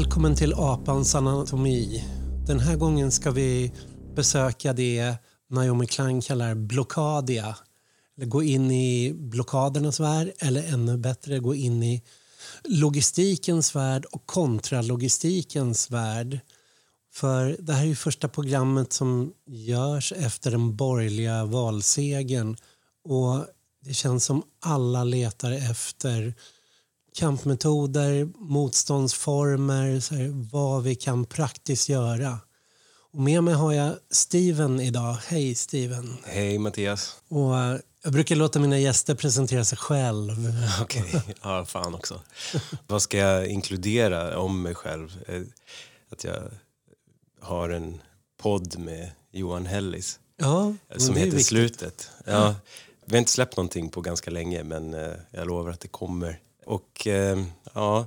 Välkommen till Apans anatomi. Den här gången ska vi besöka det Naomi Klein kallar blockadia. Eller gå in i blockadernas värld eller ännu bättre gå in i logistikens värld och kontralogistikens värld. För det här är ju första programmet som görs efter den borgerliga valsegen och det känns som alla letar efter kampmetoder, motståndsformer, så här, vad vi kan praktiskt göra. Och med mig har jag Steven idag. Hej Steven. Hej Mattias. Och eh, jag brukar låta mina gäster presentera sig själv. Okej, okay. ja fan också. vad ska jag inkludera om mig själv? Eh, att jag har en podd med Johan Hellis. Ja, som heter viktigt. Slutet. Ja, vi har inte släppt någonting på ganska länge men eh, jag lovar att det kommer. Och eh, ja,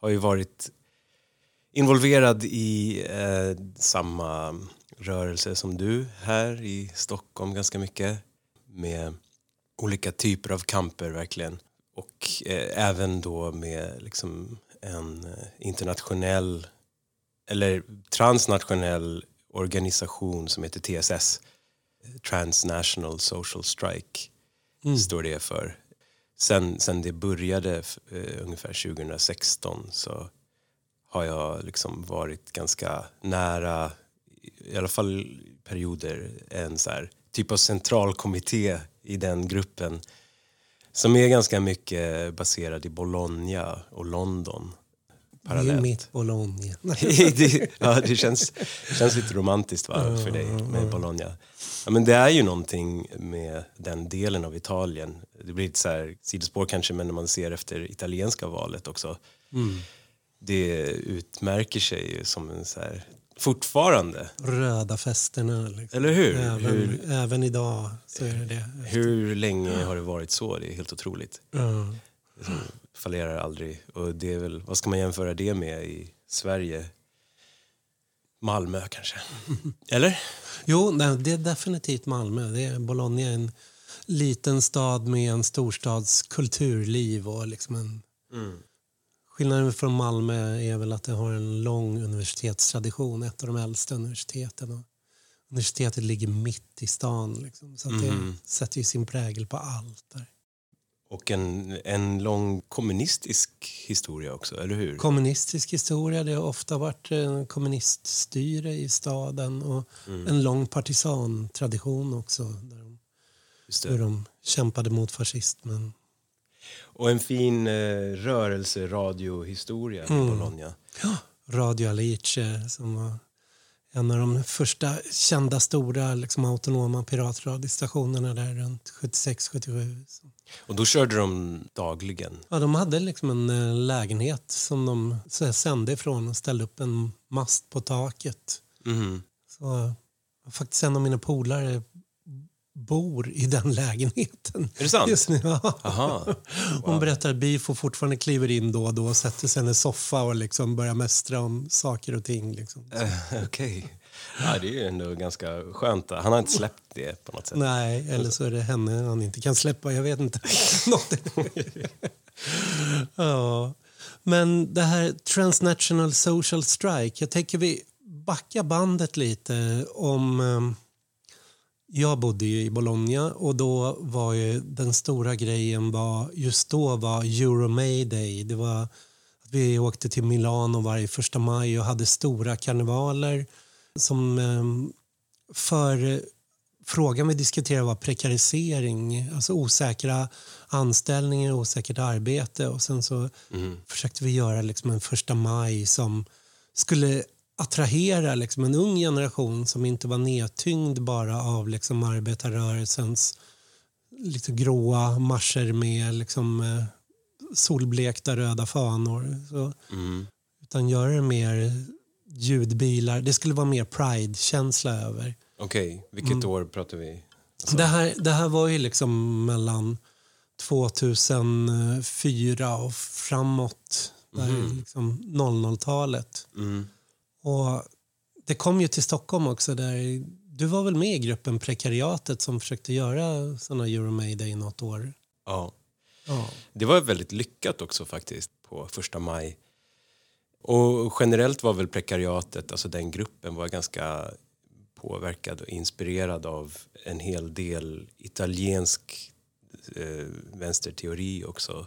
har ju varit involverad i eh, samma rörelse som du här i Stockholm ganska mycket. Med olika typer av kamper verkligen. Och eh, även då med liksom en internationell eller transnationell organisation som heter TSS. Transnational Social Strike mm. står det för. Sen, sen det började eh, ungefär 2016 så har jag liksom varit ganska nära, i alla fall perioder, en så här, typ av centralkommitté i den gruppen som är ganska mycket baserad i Bologna och London parallellt. Det är mitt Bologna. det, ja, det känns, känns lite romantiskt va, för dig med Bologna. Ja, men det är ju någonting med den delen av Italien. Det blir lite så här sidospår kanske, men när man ser efter italienska valet också. Mm. Det utmärker sig ju som en så här, fortfarande. Röda festerna. Liksom. Eller hur? Även, hur? även idag så är det det. Hur länge har det varit så? Det är helt otroligt. Mm fallerar aldrig. Och det är väl, vad ska man jämföra det med i Sverige? Malmö kanske? Eller? Jo, det är definitivt Malmö. Det är Bologna är en liten stad med en storstads kulturliv och liksom en... Mm. Skillnaden från Malmö är väl att det har en lång universitetstradition, ett av de äldsta universiteten. Och universitetet ligger mitt i stan, liksom, så mm. det sätter ju sin prägel på allt där. Och en, en lång kommunistisk historia också, eller hur? Kommunistisk historia. Det har ofta varit en kommuniststyre i staden och mm. en lång partisantradition också. Där de, hur de kämpade mot fascismen. Och en fin eh, rörelseradiohistoria mm. i Bologna. Ja, Radio Alice som var en av de första kända stora liksom, autonoma piratradiostationerna där runt 76-77. Och då körde de dagligen? Ja, de hade liksom en eh, lägenhet som de sände ifrån och ställde upp en mast på taket. Mm. Så faktiskt en av mina polare bor i den lägenheten. Är det sant? Just nu, ja. Aha. Wow. Hon berättar att Bifo fortfarande kliver in då och då och sätter sig i en soffa och liksom börjar mästra om saker och ting. Liksom. Uh, Okej. Okay. Ja, det är ju ändå ganska skönt. Han har inte släppt det på något sätt. Nej, eller så är det henne han inte kan släppa. Jag vet inte. ja. Men det här Transnational Social Strike. Jag tänker vi backar bandet lite om ehm, jag bodde ju i Bologna och då var ju den stora grejen var, just då var Euro Mayday. Det var att vi åkte till Milano varje första maj och hade stora karnevaler som ehm, för frågan vi diskuterade var prekarisering, alltså osäkra anställningar, osäkert arbete och sen så mm. försökte vi göra liksom en första maj som skulle attrahera liksom en ung generation som inte var nedtyngd bara av liksom arbetarrörelsens lite gråa marscher med liksom, eh, solblekta röda fanor. Så, mm. Utan göra det mer ljudbilar. Det skulle vara mer pride-känsla över. Okej, okay. vilket mm. år pratar vi? Alltså. Det, här, det här var ju liksom mellan 2004 och framåt. Mm. liksom 00-talet. Mm. Och det kom ju till Stockholm också. där Du var väl med i gruppen Prekariatet som försökte göra såna Euromayday i något år? Ja. ja. Det var väldigt lyckat också faktiskt på första maj. Och generellt var väl prekariatet, alltså den gruppen var ganska påverkad och inspirerad av en hel del italiensk eh, vänsterteori också.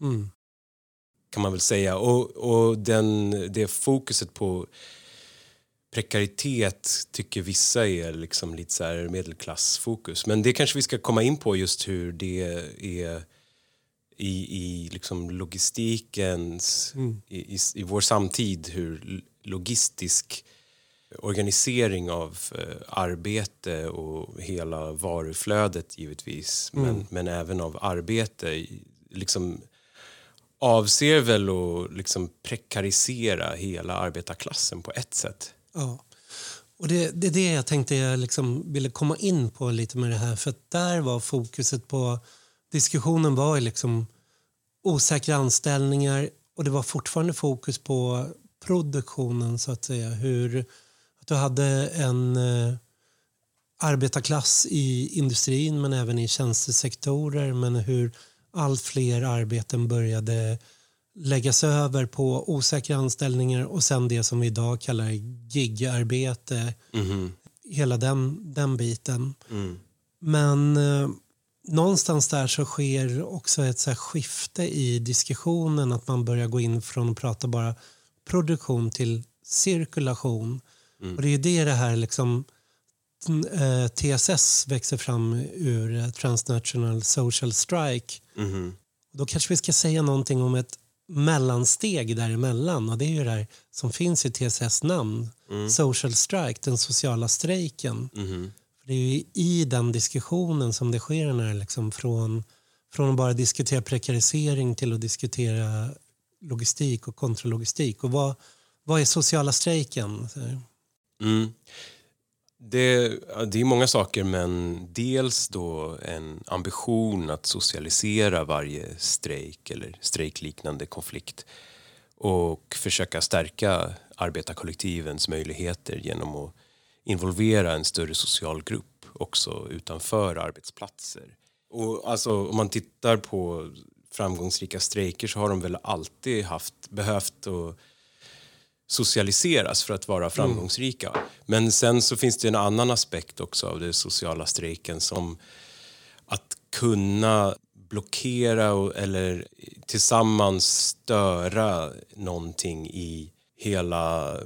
Mm. Kan man väl säga. Och, och den, det fokuset på prekaritet tycker vissa är liksom lite så här medelklassfokus. Men det kanske vi ska komma in på just hur det är i, i liksom logistikens, Mm. i, i, i vår samtid, hur logistisk organisering av eh, arbete och hela varuflödet givetvis, men, Mm. men även av arbete liksom avser väl att liksom prekarisera hela arbetarklassen på ett sätt. Ja. Och det, det är det jag tänkte jag liksom ville komma in på lite med det här. För att där var fokuset på diskussionen var liksom osäkra anställningar och det var fortfarande fokus på produktionen så att säga. Hur att du hade en eh, arbetarklass i industrin men även i tjänstesektorer men hur allt fler arbeten började läggas över på osäkra anställningar och sen det som vi idag kallar gigarbete. Mhm. Hela den, den biten. Mm. Men eh, någonstans där så sker också ett så skifte i diskussionen att man börjar gå in från att prata bara produktion till cirkulation. Mm. Och det är ju det det här liksom eh, TSS växer fram ur eh, Transnational Social Strike. Mhm. Då kanske vi ska säga någonting om ett mellansteg däremellan och det är ju det här som finns i TSS namn. Mm. Social strike, den sociala strejken. För det är ju i den diskussionen som det sker när liksom från, från att bara diskutera prekarisering till att diskutera logistik och kontralogistik. Och vad, vad är sociala strejken? Mm. Det, det är många saker, men dels då en ambition att socialisera varje strejk eller strejkliknande konflikt och försöka stärka arbetarkollektivens möjligheter genom att involvera en större social grupp också utanför arbetsplatser. Och alltså, om man tittar på framgångsrika strejker så har de väl alltid haft, behövt att socialiseras för att vara framgångsrika. Men sen så finns det en annan aspekt också av den sociala strejken som att kunna blockera eller tillsammans störa någonting i hela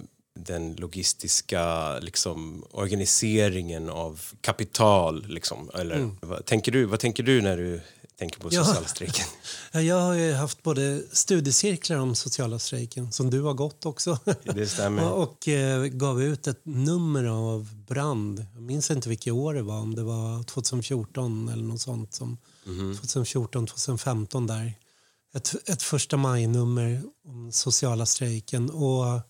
den logistiska liksom, organiseringen av kapital. Liksom. Eller, vad, tänker du, vad tänker du när du tänker på Ja. sociala strejken? Ja, Jag har ju haft både studiecirklar om sociala strejken, som du har gått också. Det stämmer. och och eh, gav ut ett nummer av Brand. Jag minns inte vilket år det var, om det var 2014 eller något sånt. Som 2014, 2015 där. Ett, ett första maj-nummer om sociala strejken. Och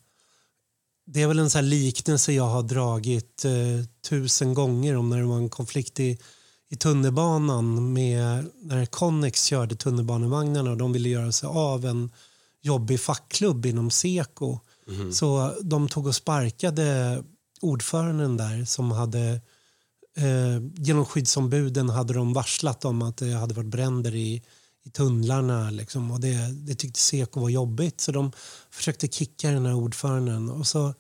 det är väl en här liknelse jag har dragit eh, tusen gånger om när det var en konflikt i, i tunnelbanan med när Connex körde tunnelbanevagnarna och de ville göra sig av en jobbig fackklubb inom Seko. Så de tog och sparkade ordföranden där som hade eh, genom skyddsombuden hade de varslat om att det hade varit bränder i, i tunnlarna. Liksom, och det, det tyckte Seko var jobbigt så de försökte kicka den här ordföranden. Och så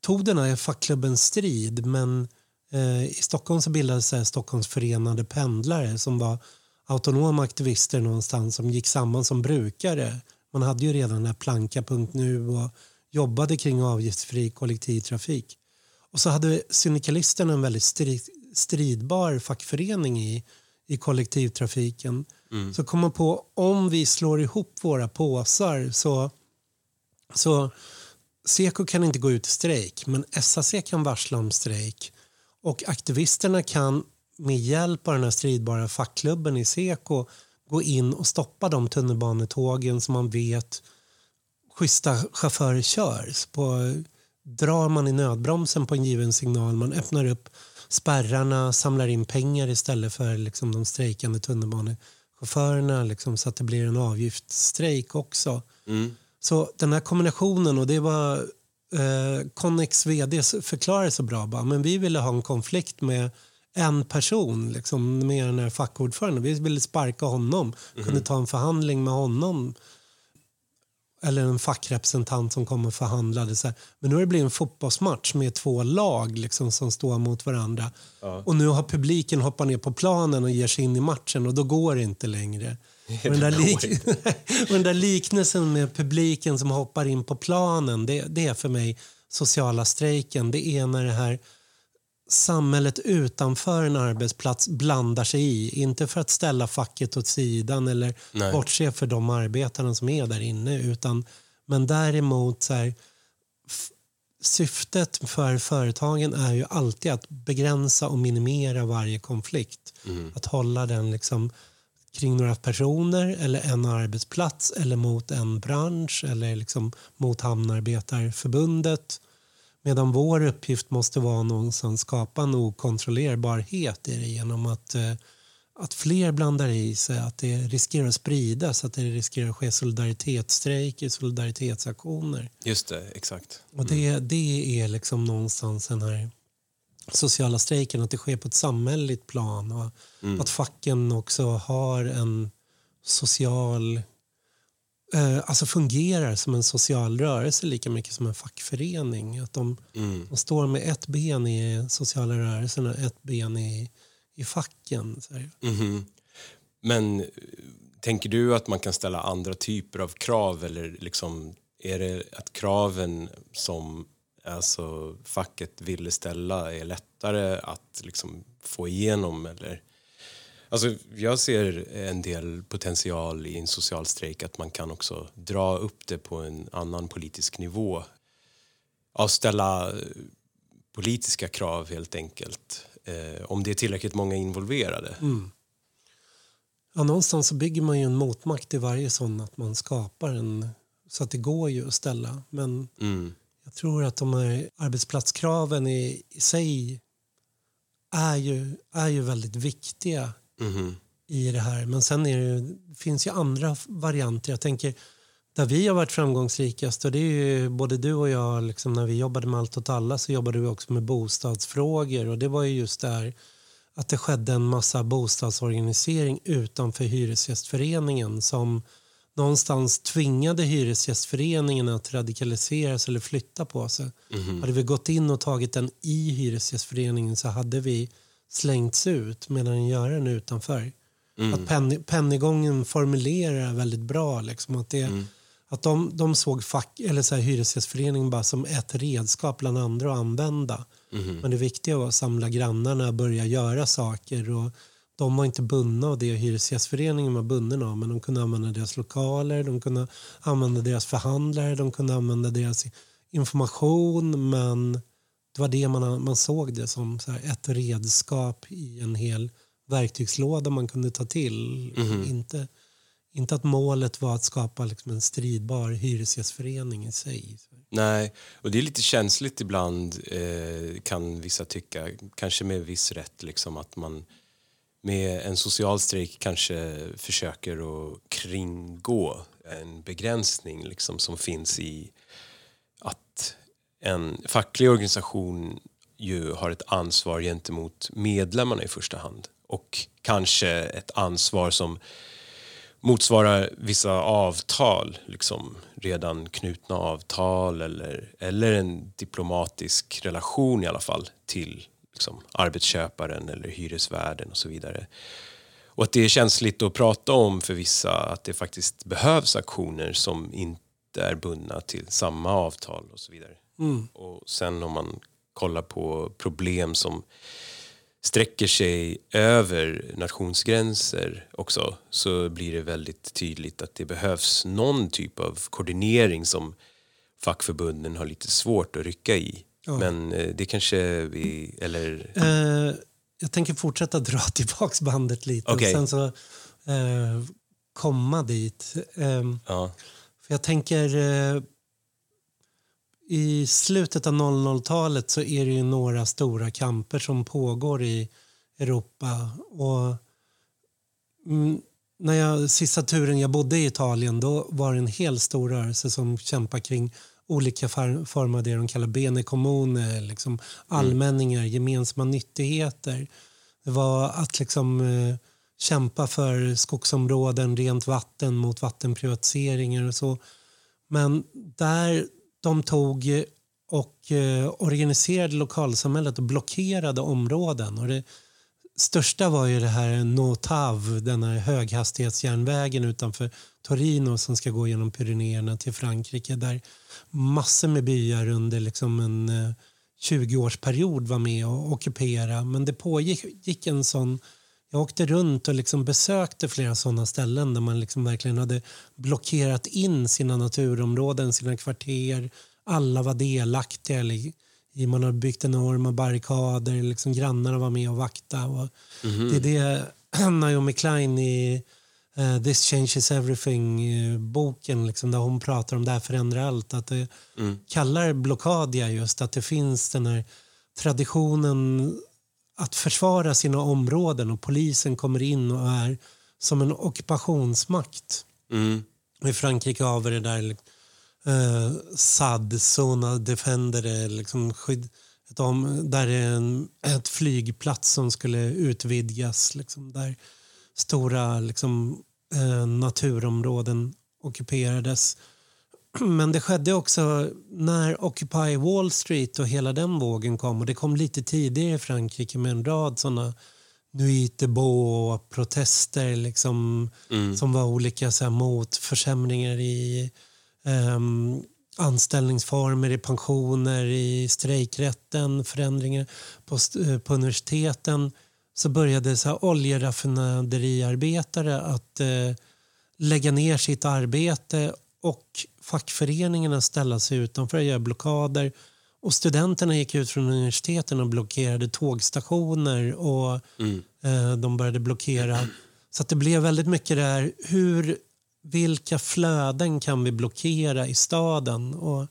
tog den här fackklubben strid men eh, i Stockholm så bildades här Stockholms förenade pendlare som var autonoma aktivister någonstans som gick samman som brukare. Man hade ju redan den här planka.nu och jobbade kring avgiftsfri kollektivtrafik. Och så hade syndikalisterna en väldigt stridbar fackförening i, i kollektivtrafiken. Mm. Så kom man på om vi slår ihop våra påsar så, så Seko kan inte gå ut i strejk men SAC kan varsla om strejk. Och aktivisterna kan med hjälp av den här stridbara fackklubben i Seko gå in och stoppa de tunnelbanetågen som man vet schyssta chaufförer kör. På, drar man i nödbromsen på en given signal, man öppnar upp spärrarna, samlar in pengar istället för liksom, de strejkande tunnelbanechaufförerna liksom, så att det blir en avgiftsstrejk också. Mm. Så den här kombinationen, och det var eh, Connex vd förklarade så bra, bara, men vi ville ha en konflikt med en person, liksom, med den här fackordföranden. Vi ville sparka honom, kunde ta en förhandling med honom. Eller en fackrepresentant som kommer och förhandlade. Så här. Men nu har det blivit en fotbollsmatch med två lag liksom, som står mot varandra. Ja. Och nu har publiken hoppat ner på planen och ger sig in i matchen och då går det inte längre. Och den, där lik och den där liknelsen med publiken som hoppar in på planen, det, det är för mig sociala strejken. Det är när det här samhället utanför en arbetsplats blandar sig i. Inte för att ställa facket åt sidan eller Nej. bortse för de arbetarna som är där inne. Utan, men däremot så här, syftet för företagen är ju alltid att begränsa och minimera varje konflikt. Mm. Att hålla den liksom kring några personer eller en arbetsplats eller mot en bransch eller liksom mot Hamnarbetarförbundet Medan vår uppgift måste vara någonstans skapa en okontrollerbarhet i det genom att, eh, att fler blandar i sig, att det riskerar att spridas, att det riskerar att ske solidaritetsstrejker, solidaritetsaktioner. Just det, exakt. Mm. Och det, det är liksom någonstans den här sociala strejken, att det sker på ett samhälleligt plan och mm. att facken också har en social alltså fungerar som en social rörelse lika mycket som en fackförening. Att de, mm. de står med ett ben i sociala rörelsen och ett ben i, i facken. Mm. Men tänker du att man kan ställa andra typer av krav eller liksom, är det att kraven som alltså, facket ville ställa är lättare att liksom, få igenom eller Alltså, jag ser en del potential i en social strejk att man kan också dra upp det på en annan politisk nivå. Avställa politiska krav helt enkelt. Eh, om det är tillräckligt många involverade. Mm. Ja, någonstans så bygger man ju en motmakt i varje sån att man skapar en så att det går ju att ställa. Men mm. jag tror att de här arbetsplatskraven i, i sig är ju, är ju väldigt viktiga mm. i det här. Men sen det, finns ju andra varianter. Jag tänker där vi har varit framgångsrikast och det är ju både du och jag liksom, när vi jobbade med Allt åt alla så jobbade vi också med bostadsfrågor och det var ju just där att det skedde en massa bostadsorganisering utanför Hyresgästföreningen som någonstans tvingade Hyresgästföreningen att radikaliseras eller flytta på sig. Mm. Hade vi gått in och tagit den i Hyresgästföreningen så hade vi slängts ut medan den gör den utanför. Mm. Att penny, pennygången formulerar väldigt bra. Liksom, att det, mm. att de, de såg fack, eller så här, Hyresgästföreningen bara som ett redskap bland andra att använda. Mm. Men det viktiga var att samla grannarna och börja göra saker. Och de var inte bundna av det Hyresgästföreningen var bunden av. Men de kunde använda deras lokaler, de kunde använda deras förhandlare, de kunde använda deras information. Men det var det man, man såg det som så ett redskap i en hel verktygslåda man kunde ta till. Mm. Inte, inte att målet var att skapa liksom en stridbar hyresgästförening i sig. Nej, och det är lite känsligt ibland eh, kan vissa tycka, kanske med viss rätt, liksom att man med en social strejk kanske försöker att kringgå en begränsning liksom, som finns i att en facklig organisation ju har ett ansvar gentemot medlemmarna i första hand och kanske ett ansvar som motsvarar vissa avtal, liksom redan knutna avtal eller, eller en diplomatisk relation i alla fall till liksom, arbetsköparen eller hyresvärden och så vidare. Och att det är känsligt att prata om för vissa att det faktiskt behövs aktioner som inte är bundna till samma avtal och så vidare. Mm. Och sen om man kollar på problem som sträcker sig över nationsgränser också så blir det väldigt tydligt att det behövs någon typ av koordinering som fackförbunden har lite svårt att rycka i. Ja. Men eh, det kanske vi... Eller... Eh, jag tänker fortsätta dra tillbaks bandet lite okay. och sen så eh, komma dit. Eh, ja. För jag tänker eh, i slutet av 00-talet så är det några stora kamper som pågår i Europa. Och mm, när jag, sista turen jag bodde i Italien då var det en hel stor rörelse som kämpar kring olika former av det de kallar bene comune, liksom allmänningar, mm. gemensamma nyttigheter. Det var att liksom eh, kämpa för skogsområden, rent vatten mot vattenprivatiseringar och så. Men där de tog eh, och eh, organiserade lokalsamhället och blockerade områden. Och det största var ju det här Notav, den här höghastighetsjärnvägen utanför Torino som ska gå genom Pyrenéerna till Frankrike där massor med byar under liksom en eh, 20-årsperiod var med och ockuperade, Men det pågick en sån... Jag åkte runt och liksom besökte flera såna ställen där man liksom verkligen hade blockerat in sina naturområden, sina kvarter. Alla var delaktiga. Man hade byggt enorma barrikader, liksom grannarna var med och vaktade. Och mm -hmm. Det är det Naomi Klein i uh, This changes everything-boken, liksom, där hon pratar om det här förändrar allt. Att det mm. kallar Blockadia just att det finns den här traditionen att försvara sina områden och polisen kommer in och är som en ockupationsmakt. Mm. I Frankrike har vi det där eh, SAD, Zona Defender, liksom skydd, ett om, där är en ett flygplats som skulle utvidgas. Liksom, där stora liksom, eh, naturområden ockuperades. Men det skedde också när Occupy Wall Street och hela den vågen kom. Och Det kom lite tidigare i Frankrike med en rad såna Nuit de protester liksom, mm. som var olika så här, mot försämringar i um, anställningsformer, i pensioner, i strejkrätten, förändringar på, eh, på universiteten så började så här oljeraffinaderiarbetare att eh, lägga ner sitt arbete och fackföreningarna ställa sig utanför och göra blockader. Och studenterna gick ut från universiteten och blockerade tågstationer och mm. eh, de började blockera. Så det blev väldigt mycket där, hur, vilka flöden kan vi blockera i staden? Och,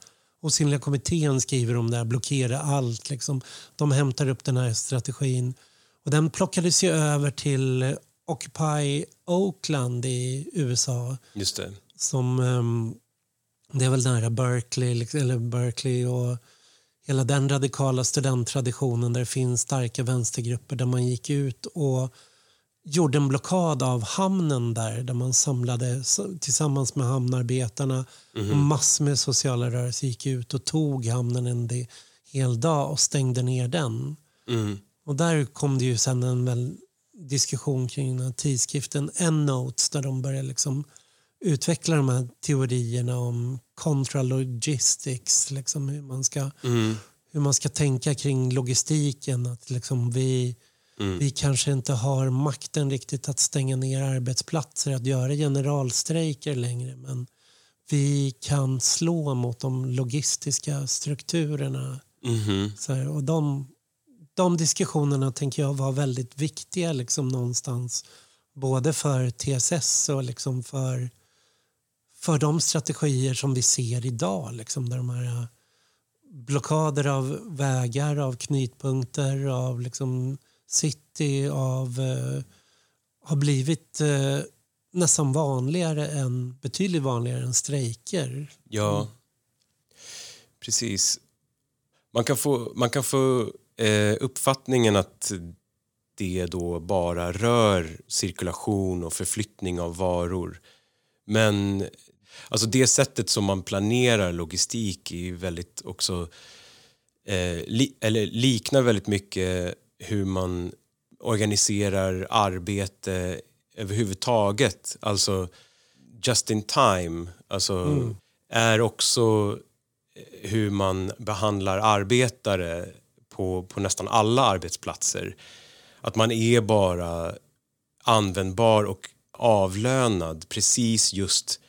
Sinnliga kommittén skriver om det här, blockera allt. Liksom. De hämtar upp den här strategin. Och den plockades ju över till Occupy Oakland i USA. Just det. Som, um, det är väl nära Berkeley, liksom, eller Berkeley och hela den radikala studenttraditionen där det finns starka vänstergrupper där man gick ut och gjorde en blockad av hamnen där, där man samlade tillsammans med hamnarbetarna mm -hmm. massor med sociala rörelser gick ut och tog hamnen en hel dag och stängde ner den. Mm. Och där kom det ju sen en väl diskussion kring den här tidskriften Endnotes där de började liksom utveckla de här teorierna om contralogistics, liksom hur, man ska, mm. hur man ska tänka kring logistiken. Att liksom vi, mm. vi kanske inte har makten riktigt att stänga ner arbetsplatser, att göra generalstrejker längre. Men vi kan slå mot de logistiska strukturerna. Mm. Så här, och de de diskussionerna tänker jag var väldigt viktiga liksom någonstans. Både för TSS och liksom för, för de strategier som vi ser idag. Liksom, där de här eh, blockader av vägar, av knytpunkter, av liksom city, av, eh, har blivit eh, nästan vanligare än, betydligt vanligare än strejker. Ja, precis. Man kan få, man kan få eh, uppfattningen att det då bara rör cirkulation och förflyttning av varor. Men alltså det sättet som man planerar logistik är väldigt också eh, li, eller liknar väldigt mycket hur man organiserar arbete överhuvudtaget. Alltså just in time alltså, mm. är också hur man behandlar arbetare på, på nästan alla arbetsplatser. Att man är bara användbar och avlönad precis just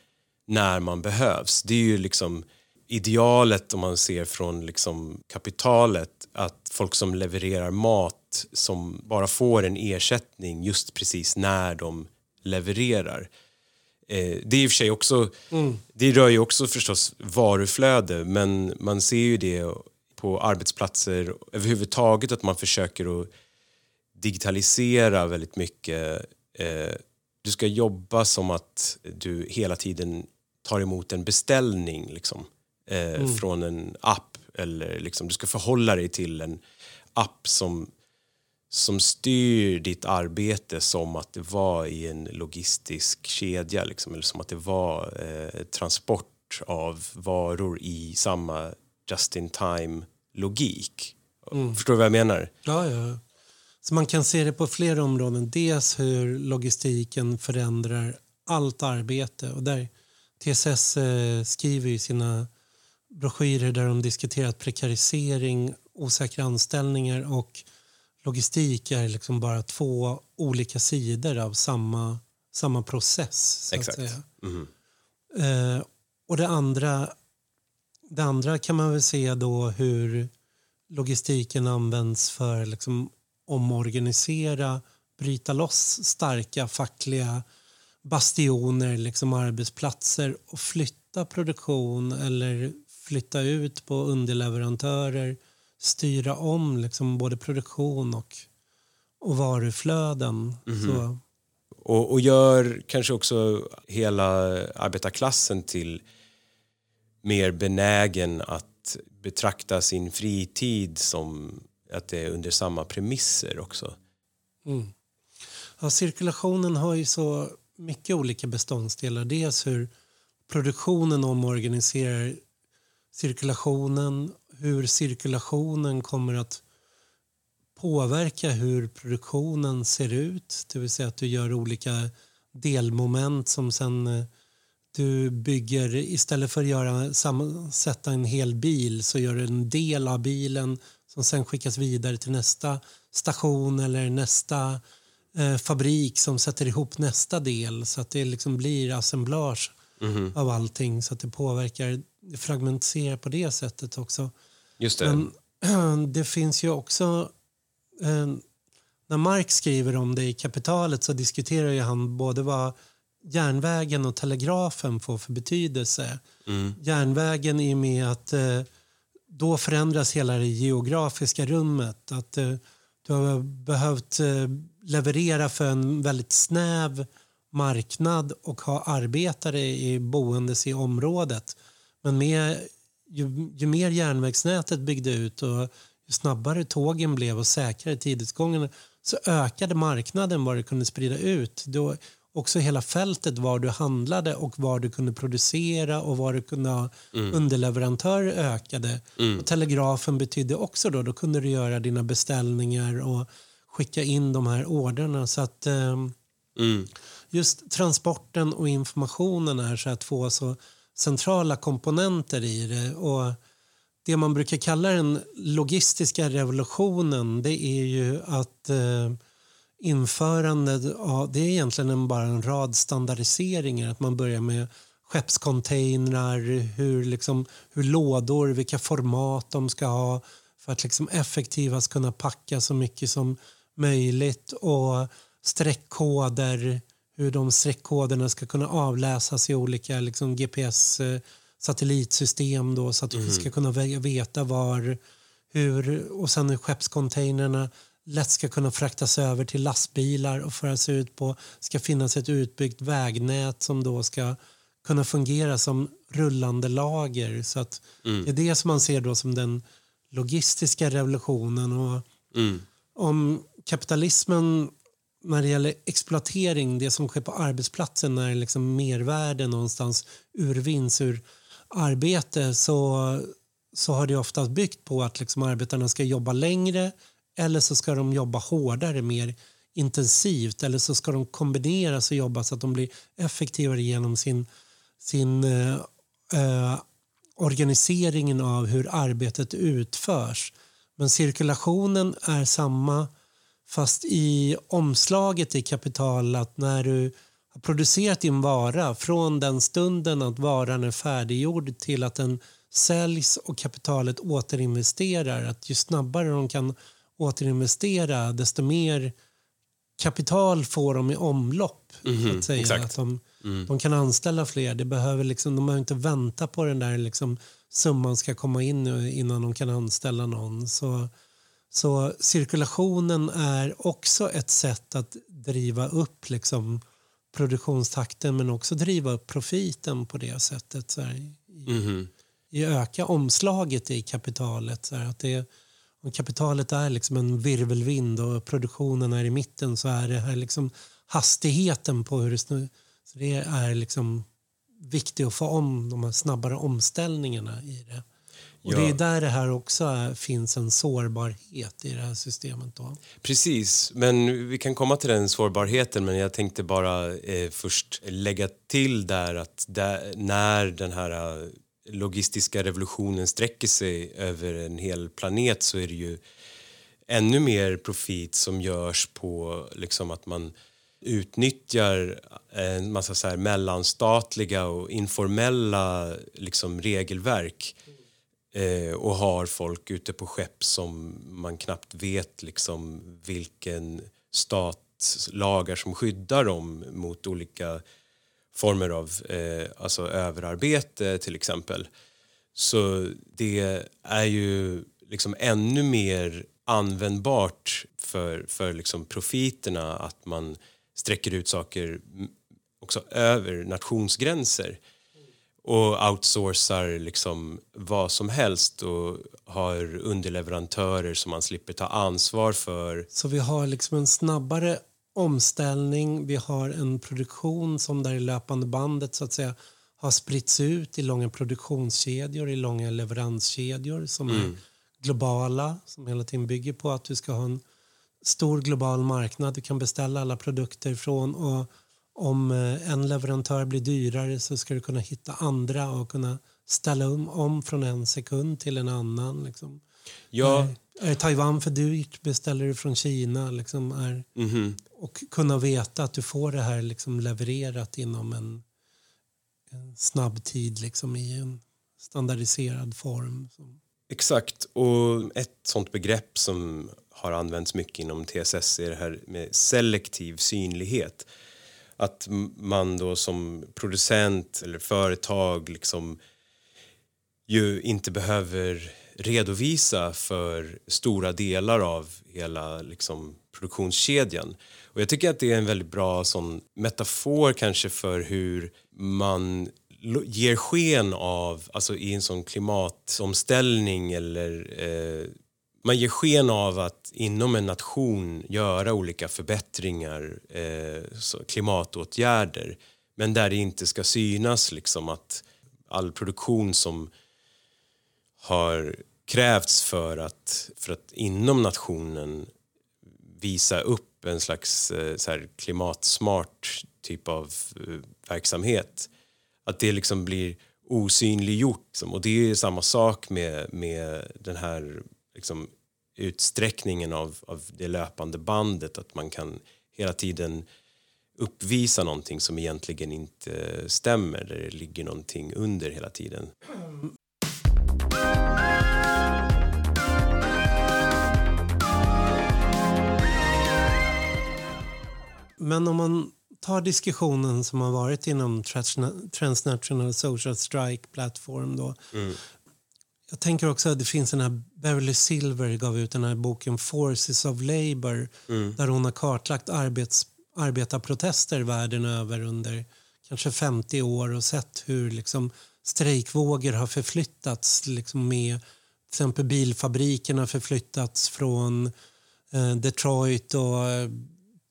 när man behövs. Det är ju liksom idealet om man ser från liksom kapitalet att folk som levererar mat som bara får en ersättning just precis när de levererar. Eh, det är i och för sig också, mm. det rör ju också förstås varuflöde men man ser ju det på arbetsplatser överhuvudtaget att man försöker att digitalisera väldigt mycket. Eh, du ska jobba som att du hela tiden tar emot en beställning liksom, eh, mm. från en app eller liksom, du ska förhålla dig till en app som, som styr ditt arbete som att det var i en logistisk kedja liksom, eller som att det var eh, transport av varor i samma just-in-time-logik. Förstår du vad jag menar? Ja, ja. Så man kan se det på flera områden. Dels hur logistiken förändrar allt arbete. Och där TSS eh, skriver i sina broschyrer där de diskuterat prekarisering, osäkra anställningar och logistik är liksom bara två olika sidor av samma, samma process. Exakt. Mhm. Eh, och det andra, det andra kan man väl se då hur logistiken används för liksom omorganisera, bryta loss starka fackliga bastioner, liksom arbetsplatser och flytta produktion eller flytta ut på underleverantörer, styra om liksom både produktion och, och varuflöden. Så, Och, och gör kanske också hela arbetarklassen till mer benägen att betrakta sin fritid som att det är under samma premisser också. Ja, cirkulationen har ju så mycket olika beståndsdelar. Dels hur produktionen omorganiserar cirkulationen, hur cirkulationen kommer att påverka hur produktionen ser ut. Det vill säga att du gör olika delmoment som sen eh, du bygger istället för att göra, sätta en hel bil så gör du en del av bilen som sen skickas vidare till nästa station eller nästa eh, fabrik som sätter ihop nästa del så att det liksom blir assemblage av allting så att det påverkar, det fragmentiserar på det sättet också. Just det. Men det finns ju också... Eh, när Marx skriver om det i Kapitalet så diskuterar han både vad järnvägen och telegrafen får för betydelse. Järnvägen i och med att eh, då förändras hela det geografiska rummet. Att eh, du har behövt eh, leverera för en väldigt snäv marknad och ha arbetare i boendes i området. Men med, ju, ju mer järnvägsnätet byggde ut och ju snabbare tågen blev och säkrare tidsgången så ökade marknaden vad det kunde sprida ut. Då också hela fältet var du handlade och var du kunde producera och var du kunde ha underleverantörer ökade. Och telegrafen betydde också då, då kunde du göra dina beställningar och skicka in de här orderna. Så att ehm, Mm. just transporten och informationen är så här två så centrala komponenter i det. Och det man brukar kalla den logistiska revolutionen det är ju att eh, införandet av, det är egentligen en, bara en rad standardiseringar. Att man börjar med skeppscontainrar, hur, liksom, hur lådor, vilka format de ska ha för att liksom effektivast kunna packa så mycket som möjligt och streckkoder, hur de streckkoderna ska kunna avläsas i olika liksom, GPS eh, satellitsystem då, så att du ska kunna veta var, hur och sen skeppscontainrarna lätt ska kunna fraktas över till lastbilar och föras ut på. ska finnas ett utbyggt vägnät som då ska kunna fungera som rullande lager. Så att Det är det som man ser då som den logistiska revolutionen. Och Mm. om kapitalismen när det gäller exploatering, det som sker på arbetsplatsen när liksom mervärde någonstans urvinns ur arbete så, så har det oftast byggt på att liksom arbetarna ska jobba längre eller så ska de jobba hårdare, mer intensivt eller så ska de kombineras och jobba så att de blir effektivare genom sin, sin eh, eh, organiseringen av hur arbetet utförs. Men cirkulationen är samma fast i omslaget i kapital att när du har producerat din vara från den stunden att varan är färdiggjord till att den säljs och kapitalet återinvesterar. Att ju snabbare de kan återinvestera desto mer kapital får de i omlopp. så att säga. exakt. Att de, de kan anställa fler. Det behöver liksom, de behöver inte vänta på den där liksom, summan ska komma in nu innan de kan anställa någon. Så, så cirkulationen är också ett sätt att driva upp liksom, produktionstakten men också driva upp profiten på det sättet. Så här, i, Mhm. i öka omslaget i kapitalet. Så här, att det, om kapitalet är liksom en virvelvind och produktionen är i mitten så är det här liksom hastigheten på hur det snur. Så det är liksom viktig att få om de här snabbare omställningarna i det. Och Ja. det är där det här också är, finns en sårbarhet i det här systemet. Då. Precis, men vi kan komma till den sårbarheten men jag tänkte bara eh, först lägga till där att där, när den här logistiska revolutionen sträcker sig över en hel planet så är det ju ännu mer profit som görs på liksom att man utnyttjar en massa så här mellanstatliga och informella liksom regelverk eh, och har folk ute på skepp som man knappt vet liksom vilken stats lagar som skyddar dem mot olika former av eh, alltså överarbete till exempel. Så det är ju liksom ännu mer användbart för, för liksom profiterna att man sträcker ut saker också över nationsgränser och outsourcar liksom vad som helst och har underleverantörer som man slipper ta ansvar för. Så vi har liksom en snabbare omställning. Vi har en produktion som där i löpande bandet så att säga har spritts ut i långa produktionskedjor, i långa leveranskedjor som är globala, som hela tiden bygger på att du ska ha en stor global marknad du kan beställa alla produkter från och om eh, en leverantör blir dyrare så ska du kunna hitta andra och kunna ställa om, om från en sekund till en annan. Liksom. Ja, Är Taiwan för dyrt beställer du från Kina. Liksom är, mhm. och kunna veta att du får det här liksom levererat inom en, en snabb tid liksom i en standardiserad form. Exakt, och ett sånt begrepp som har använts mycket inom TSS är det här med selektiv synlighet. Att man då som producent eller företag liksom ju inte behöver redovisa för stora delar av hela liksom, produktionskedjan. Och jag tycker att det är en väldigt bra sån metafor kanske för hur man ger sken av, alltså i en sån klimatomställning eller eh, man ger sken av att inom en nation göra olika förbättringar, eh, så klimatåtgärder men där det inte ska synas liksom att all produktion som har krävts för att, för att inom nationen visa upp en slags eh, så här, klimatsmart typ av eh, verksamhet. Att det liksom blir osynliggjort. Liksom. Och det är ju samma sak med, med den här liksom, utsträckningen av, av det löpande bandet. Att man kan hela tiden uppvisa någonting som egentligen inte stämmer. Där det ligger någonting under hela tiden. Men om man tar diskussionen som har varit inom Transna- Transnational Social Strike Platform då. Jag tänker också att det finns den här Beverly Silver gav ut den här boken Forces of Labour där hon har kartlagt arbets, arbetarprotester världen över under kanske 50 år och sett hur liksom strejkvågor har förflyttats liksom med till exempel bilfabrikerna förflyttats från eh, Detroit och eh,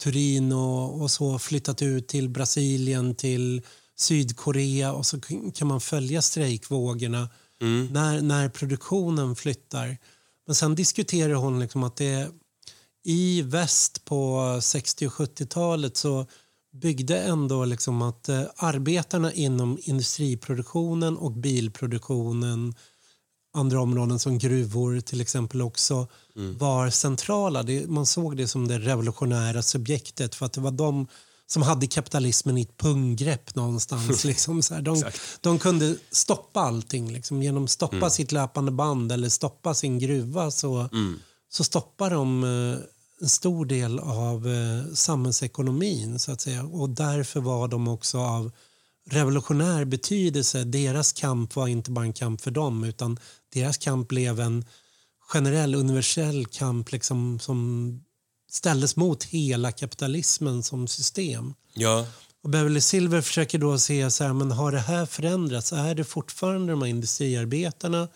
Turin och, och så flyttat ut till Brasilien, till Sydkorea och så kan man följa strejkvågorna när, när produktionen flyttar. Men sen diskuterar hon liksom att det i väst på 60 och 70-talet så byggde ändå liksom att eh, arbetarna inom industriproduktionen och bilproduktionen andra områden som gruvor till exempel också var centrala. Det, man såg det som det revolutionära subjektet för att det var de som hade kapitalismen i ett punggrepp någonstans. liksom, så här. De, de kunde stoppa allting liksom, genom att stoppa sitt löpande band eller stoppa sin gruva så, så stoppar de eh, en stor del av eh, samhällsekonomin så att säga och därför var de också av revolutionär betydelse. Deras kamp var inte bara en kamp för dem utan deras kamp blev en generell, universell kamp liksom, som ställdes mot hela kapitalismen som system. Ja, Och Beverly Silver försöker då se så här, men har det här förändrats? Är det fortfarande de här industriarbetarna?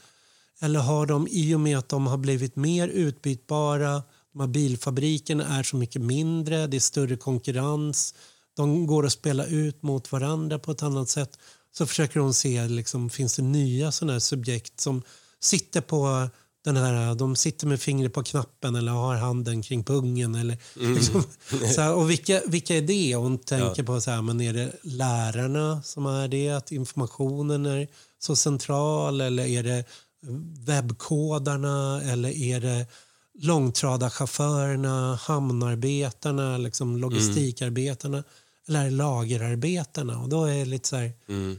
Eller har de i och med att de har blivit mer utbytbara, de här bilfabrikerna är så mycket mindre, det är större konkurrens, De går att spela ut mot varandra på ett annat sätt. Så försöker hon se, liksom, finns det nya sådana subjekt som sitter på den här, de sitter med fingret på knappen eller har handen kring pungen. Eller, mm. liksom, här, och vilka, vilka är det? Hon tänker ja. på så här, men är det lärarna som är det? Att informationen är så central? Eller är det webbkodarna? Eller är det långtradarchaufförerna, hamnarbetarna, liksom logistikarbetarna? Mm. Eller lagerarbetarna? Och då är det lite så här, mm.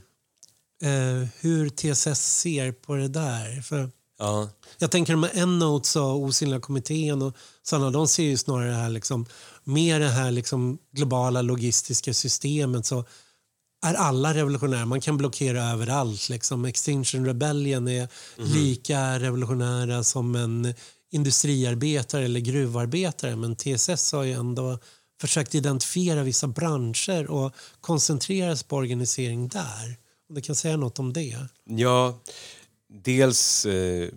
eh, hur TSS ser på det där. För Ja. Jag tänker de här och Osynliga kommittén och sådana, de ser ju snarare det här liksom, med det här liksom globala logistiska systemet så är alla revolutionära. Man kan blockera överallt. Liksom. Extinction Rebellion är mm. lika revolutionära som en industriarbetare eller gruvarbetare. Men TSS har ju ändå försökt identifiera vissa branscher och koncentrera sig på organisering där. Om du kan säga något om det? Ja, dels eh,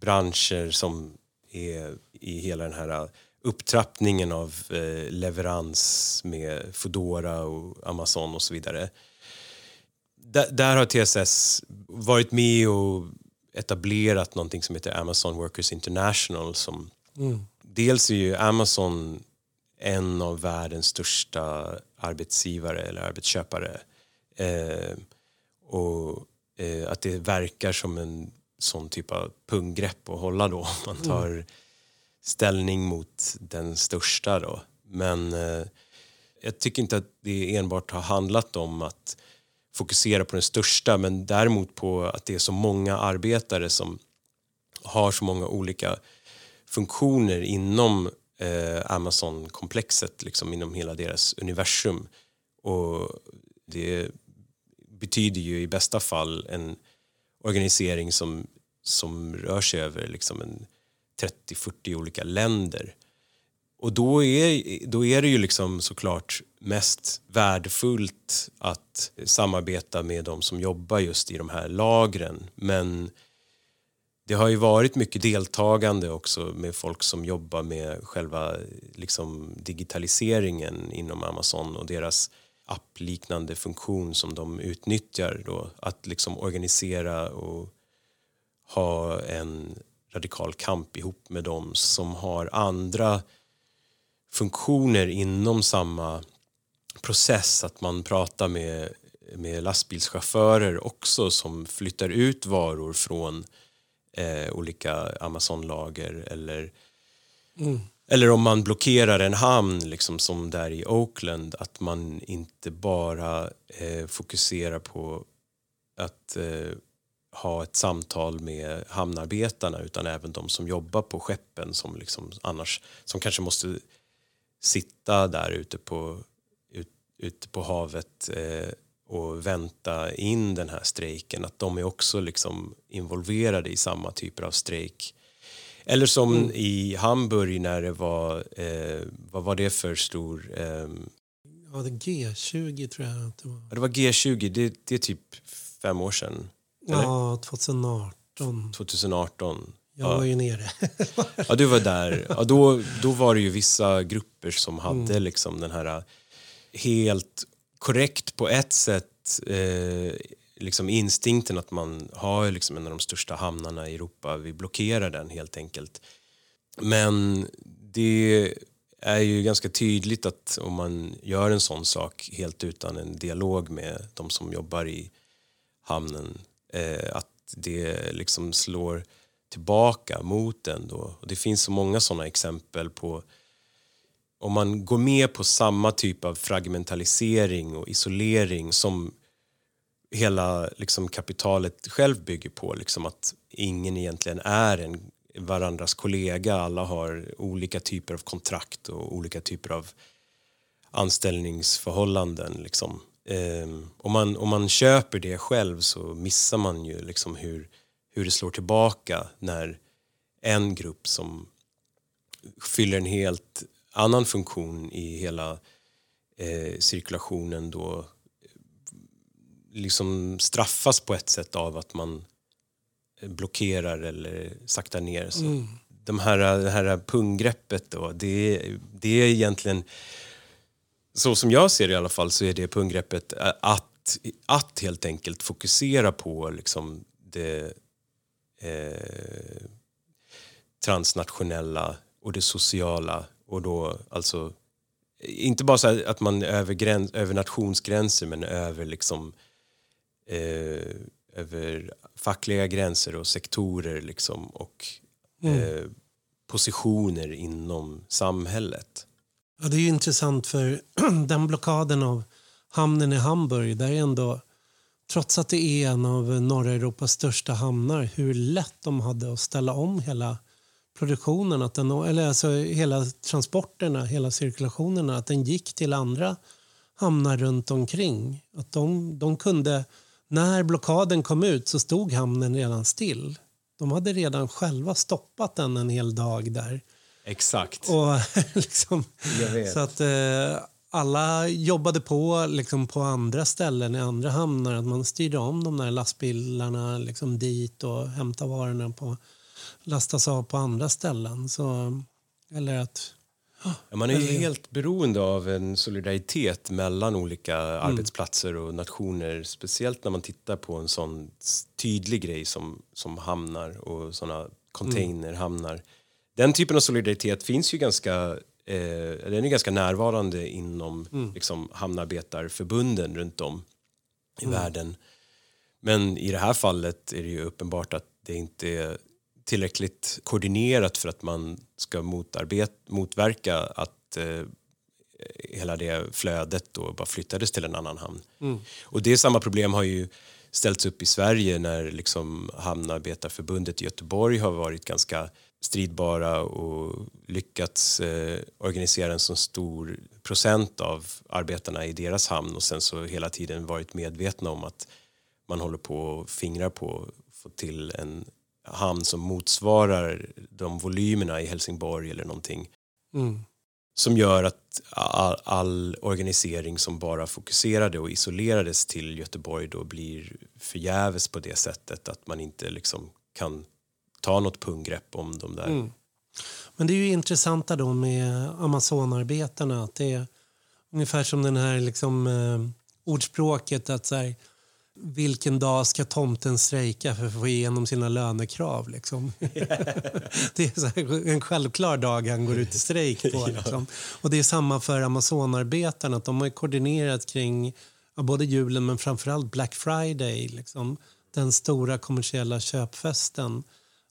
branscher som är i hela den här upptrappningen av eh, leverans med Foodora och Amazon och så vidare. D där har TSS varit med och etablerat någonting som heter Amazon Workers International som mm. dels är ju Amazon en av världens största arbetsgivare eller arbetsköpare. Eh, och eh, att det verkar som en sån typ av punggrepp att hålla då. Man mm. tar mm. ställning mot den största då. Men eh, jag tycker inte att det enbart har handlat om att fokusera på den största men däremot på att det är så många arbetare som har så många olika funktioner inom Eh, Amazon-komplexet, liksom inom hela deras universum. Och det betyder ju i bästa fall en organisering som, som rör sig över liksom en 30-40 olika länder. Och då är, då är det ju liksom såklart mest värdefullt att samarbeta med de som jobbar just i de här lagren. Men det har ju varit mycket deltagande också med folk som jobbar med själva liksom, digitaliseringen inom Amazon och deras appliknande funktion som de utnyttjar då, att liksom organisera och ha en radikal kamp ihop med dem som har andra funktioner inom samma process, att man pratar med, med lastbilschaufförer också som flyttar ut varor från eh, olika Amazon-lager eller mm. Eller om man blockerar en hamn, liksom som där i Oakland, att man inte bara eh, fokuserar på att eh, ha ett samtal med hamnarbetarna utan även de som jobbar på skeppen som liksom annars som kanske måste sitta där ute på, ut, ute på havet eh, och vänta in den här strejken. Att de är också liksom involverade i samma typer av strejk eller som mm. i Hamburg när det var, eh, vad var det för stor... Eh, ja, det G20 tror jag att det var. Ja, det var G20, det, det är typ fem år sedan. Eller? Ja, 2018. 2018. Jag var ju nere. ja, du var där. Ja, då, då var det ju vissa grupper som hade mm. liksom den här helt korrekt på ett sätt eh, liksom instinkten att man har liksom en av de största hamnarna i Europa. Vi blockerar den helt enkelt. Men det är ju ganska tydligt att om man gör en sån sak helt utan en dialog med de som jobbar i hamnen eh, att det liksom slår tillbaka mot den då. Och det finns så många sådana exempel på om man går med på samma typ av fragmentalisering och isolering som hela liksom, kapitalet själv bygger på. Liksom, att ingen egentligen är en varandras kollega. Alla har olika typer av kontrakt och olika typer av anställningsförhållanden. Liksom. Um, om, man, om man köper det själv så missar man ju liksom hur, hur det slår tillbaka när en grupp som fyller en helt annan funktion i hela eh, cirkulationen då liksom straffas på ett sätt av att man blockerar eller saktar ner. Så mm. de här, det här punggreppet då, det, det är egentligen så som jag ser det i alla fall så är det punggreppet att, att helt enkelt fokusera på liksom det eh, transnationella och det sociala och då alltså inte bara så att man över, gräns, över nationsgränser men över liksom eh, över fackliga gränser och sektorer liksom och mm. eh, positioner inom samhället. Ja, det är ju intressant för den blockaden av hamnen i Hamburg, där är ändå trots att det är en av norra Europas största hamnar, hur lätt de hade att ställa om hela produktionen, att den, eller alltså hela transporterna, hela cirkulationen, att den gick till andra hamnar runt omkring. Att de, de kunde, när blockaden kom ut så stod hamnen redan still. De hade redan själva stoppat den en hel dag där. Exakt. Och liksom, så att eh, alla jobbade på liksom på andra ställen i andra hamnar. Att man styrde om de där lastbilarna liksom dit och hämtade varorna på lastas av på andra ställen. Så, eller att... Ja, man är eller, helt beroende av en solidaritet mellan olika mm. arbetsplatser och nationer. Speciellt när man tittar på en sån tydlig grej som, som hamnar och såna containerhamnar. Mm. Den typen av solidaritet finns ju ganska eh, den är ganska närvarande inom mm. liksom, hamnarbetarförbunden runt om i mm. världen. Men i det här fallet är det ju uppenbart att det inte är tillräckligt koordinerat för att man ska motverka att eh, hela det flödet då bara flyttades till en annan hamn. Mm. Och det samma problem har ju ställts upp i Sverige när liksom Hamnarbetarförbundet i Göteborg har varit ganska stridbara och lyckats eh, organisera en så stor procent av arbetarna i deras hamn och sen så hela tiden varit medvetna om att man håller på och fingrar på att få till en hamn som motsvarar de volymerna i Helsingborg eller någonting. Mm. Som gör att all, all, organisering som bara fokuserade och isolerades till Göteborg då blir förgäves på det sättet att man inte liksom kan ta något punggrepp om de där. Mm. Men det är ju intressanta då med Amazonarbetarna att det är ungefär som den här liksom, eh, ordspråket att så här, vilken dag ska tomten strejka för att få igenom sina lönekrav? Liksom. det är en självklar dag han går ut i strejk på. Liksom. Och det är samma för Amazonarbetarna. Att de har koordinerat kring både julen men framförallt Black Friday. Liksom. Den stora kommersiella köpfesten.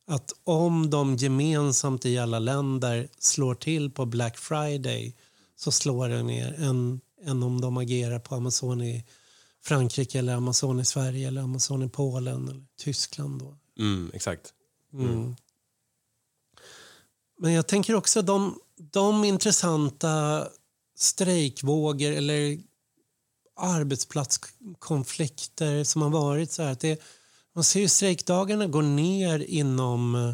Att om de gemensamt i alla länder slår till på Black Friday så slår det ner än, än om de agerar på Amazon i Frankrike eller Amazon i Sverige eller Amazon i Polen eller Tyskland. Då. Mm, exakt. Mm. Mm. Men jag tänker också de, de intressanta strejkvågor eller arbetsplatskonflikter som har varit så här att det, man ser ju strejkdagarna gå ner inom,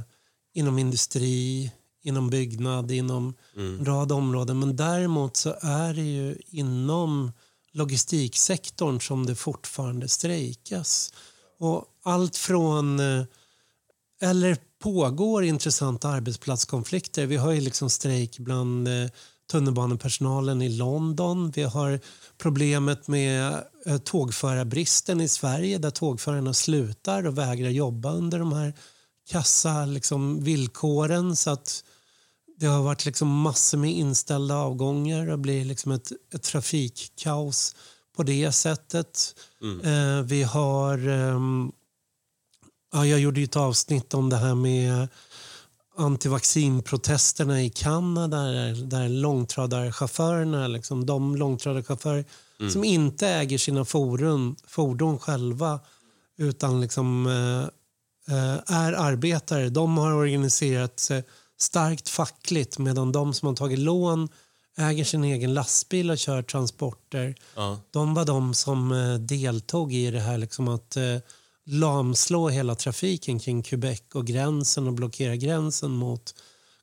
inom industri, inom byggnad, inom mm. en rad områden. Men däremot så är det ju inom logistiksektorn som det fortfarande strejkas. Och allt från... Eh, eller pågår intressanta arbetsplatskonflikter. Vi har ju liksom strejk bland eh, tunnelbanepersonalen i London. Vi har problemet med eh, tågförarbristen i Sverige där tågförarna slutar och vägrar jobba under de här kassa liksom, villkoren. Så att det har varit liksom massor med inställda avgångar och blir liksom ett, ett trafikkaos på det sättet. Mm. Eh, vi har... Eh, ja, jag gjorde ett avsnitt om det här med antivaccinprotesterna i Kanada där, där långtradarchaufförerna, liksom, de långtradarchaufförer mm. som inte äger sina fordon, fordon själva utan liksom, eh, eh är arbetare, de har organiserat sig starkt fackligt medan de som har tagit lån äger sin egen lastbil och kör transporter. Ja. De var de som eh, deltog i det här liksom att eh, lamslå hela trafiken kring Quebec och gränsen och blockera gränsen mot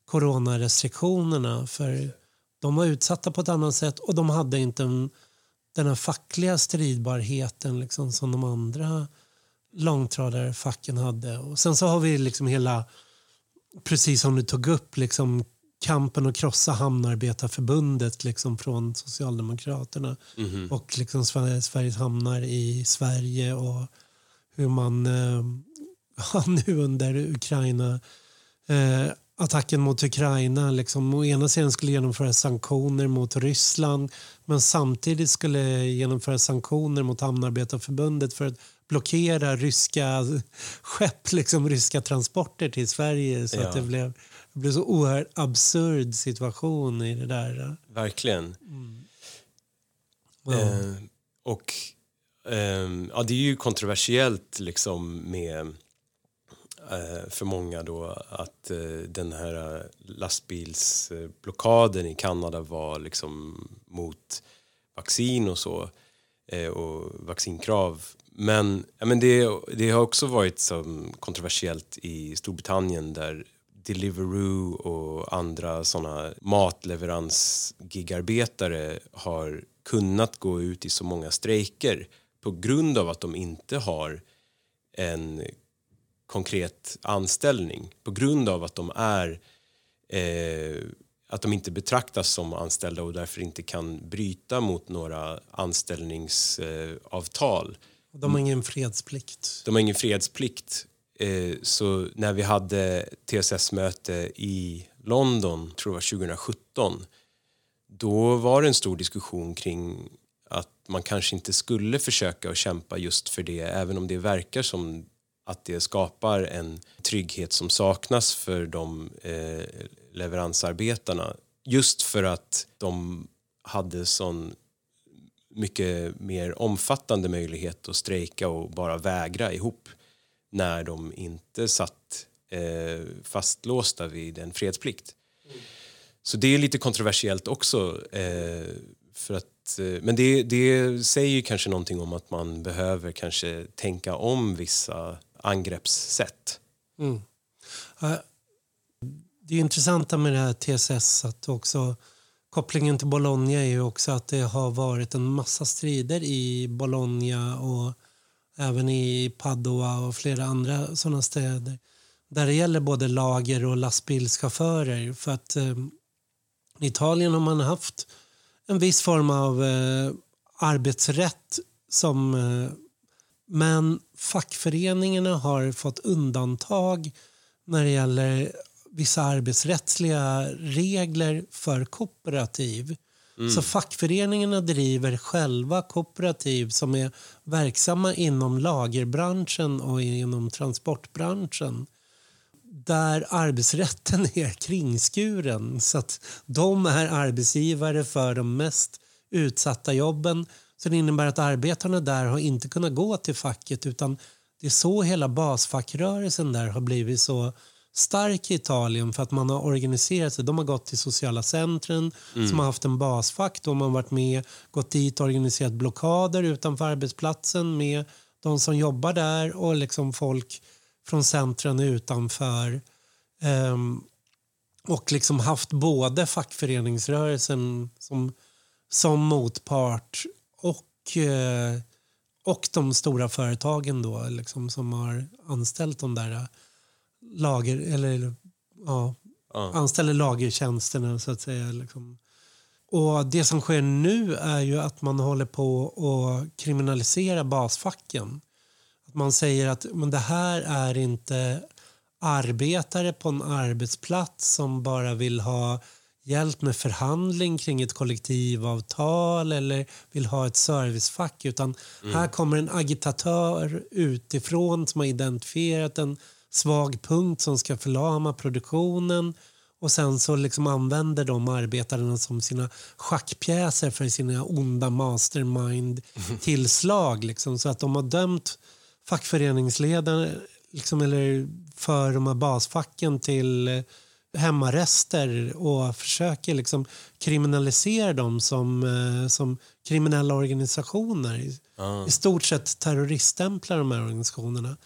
coronarestriktionerna. För de var utsatta på ett annat sätt och de hade inte en, den här fackliga stridbarheten liksom, som de andra långtradarfacken hade. Och sen så har vi liksom hela precis som du tog upp, liksom kampen att krossa Hamnarbetarförbundet liksom från Socialdemokraterna Mhm. och liksom Sveriges, hamnar i Sverige och hur man eh, nu under Ukraina eh, attacken mot Ukraina liksom, å ena sidan skulle genomföra sanktioner mot Ryssland men samtidigt skulle genomföra sanktioner mot Hamnarbetarförbundet för att blockera ryska skepp, liksom ryska transporter till Sverige. Så Ja. att det blev, det blev så oerhört absurd situation i det där. Verkligen. Ja. Eh, och ehm, ja, det är ju kontroversiellt liksom med eh, för många då att eh, den här eh, lastbilsblockaden i Kanada var liksom mot vaccin och så eh, och vaccinkrav. Men, ja, men det, det har också varit som kontroversiellt i Storbritannien där Deliveroo och andra sådana matleveransgigarbetare har kunnat gå ut i så många strejker på grund av att de inte har en konkret anställning på grund av att de är eh, att de inte betraktas som anställda och därför inte kan bryta mot några anställningsavtal. Och De har ingen fredsplikt. De har ingen fredsplikt. Eh, så när vi hade TSS-möte i London, tror jag 2017, då var det en stor diskussion kring att man kanske inte skulle försöka att kämpa just för det, även om det verkar som att det skapar en trygghet som saknas för de eh, leveransarbetarna. Just för att de hade sån mycket mer omfattande möjlighet att strejka och bara vägra ihop när de inte satt eh, fastlåsta vid en fredsplikt. Så det är lite kontroversiellt också. Eh, för att, eh, men det, det säger ju kanske någonting om att man behöver kanske tänka om vissa angreppssätt. Mm. Eh, det är intressanta med det här TSS att också kopplingen till Bologna är ju också att det har varit en massa strider i Bologna och även i Padua och flera andra sådana städer där det gäller både lager och lastbilschaufförer. För att eh, i Italien har man haft en viss form av eh, arbetsrätt som eh, men fackföreningarna har fått undantag när det gäller vissa arbetsrättsliga regler för kooperativ. Så fackföreningarna driver själva kooperativ som är verksamma inom lagerbranschen och inom transportbranschen där arbetsrätten är kringskuren. Så att de är arbetsgivare för de mest utsatta jobben. Så det innebär att arbetarna där har inte kunnat gå till facket utan det är så hela basfackrörelsen där har blivit så stark i Italien för att man har organiserat sig. De har gått till sociala centren som har haft en basfack. De har varit med, gått dit och organiserat blockader utanför arbetsplatsen med de som jobbar där och liksom folk från centren utanför. Ehm, och liksom haft både fackföreningsrörelsen som, som motpart och, eh, och de stora företagen då, liksom, som har anställt de där lager, eller ja, Ja. anställer lagertjänsterna så att säga. Liksom. Och det som sker nu är ju att man håller på att kriminalisera basfacken. Att man säger att men det här är inte arbetare på en arbetsplats som bara vill ha hjälp med förhandling kring ett kollektivavtal eller vill ha ett servicefack. Utan här kommer en agitatör utifrån som har identifierat en svag punkt som ska förlama produktionen och sen så liksom använder de arbetarna som sina schackpjäser för sina onda mastermind-tillslag. Liksom, så att de har dömt fackföreningsledare liksom, eller för de här basfacken till eh, hemarrester och försöker liksom kriminalisera dem som, eh, som kriminella organisationer. I, Ja. I stort sett terroriststämplar de här organisationerna.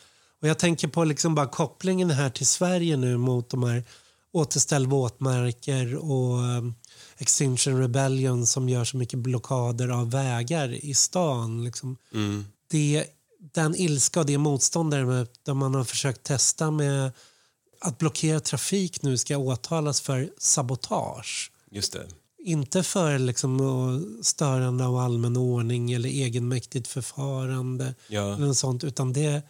Och jag tänker på liksom bara kopplingen här till Sverige nu mot de här återställ våtmarker och um, Extinction Rebellion som gör så mycket blockader av vägar i stan. Liksom. Mm. Det, den ilska och det motstånd där, man har försökt testa med att blockera trafik nu ska åtalas för sabotage. Just det. Inte för liksom, störande av allmän ordning eller egenmäktigt förfarande Ja. eller något sånt, utan det,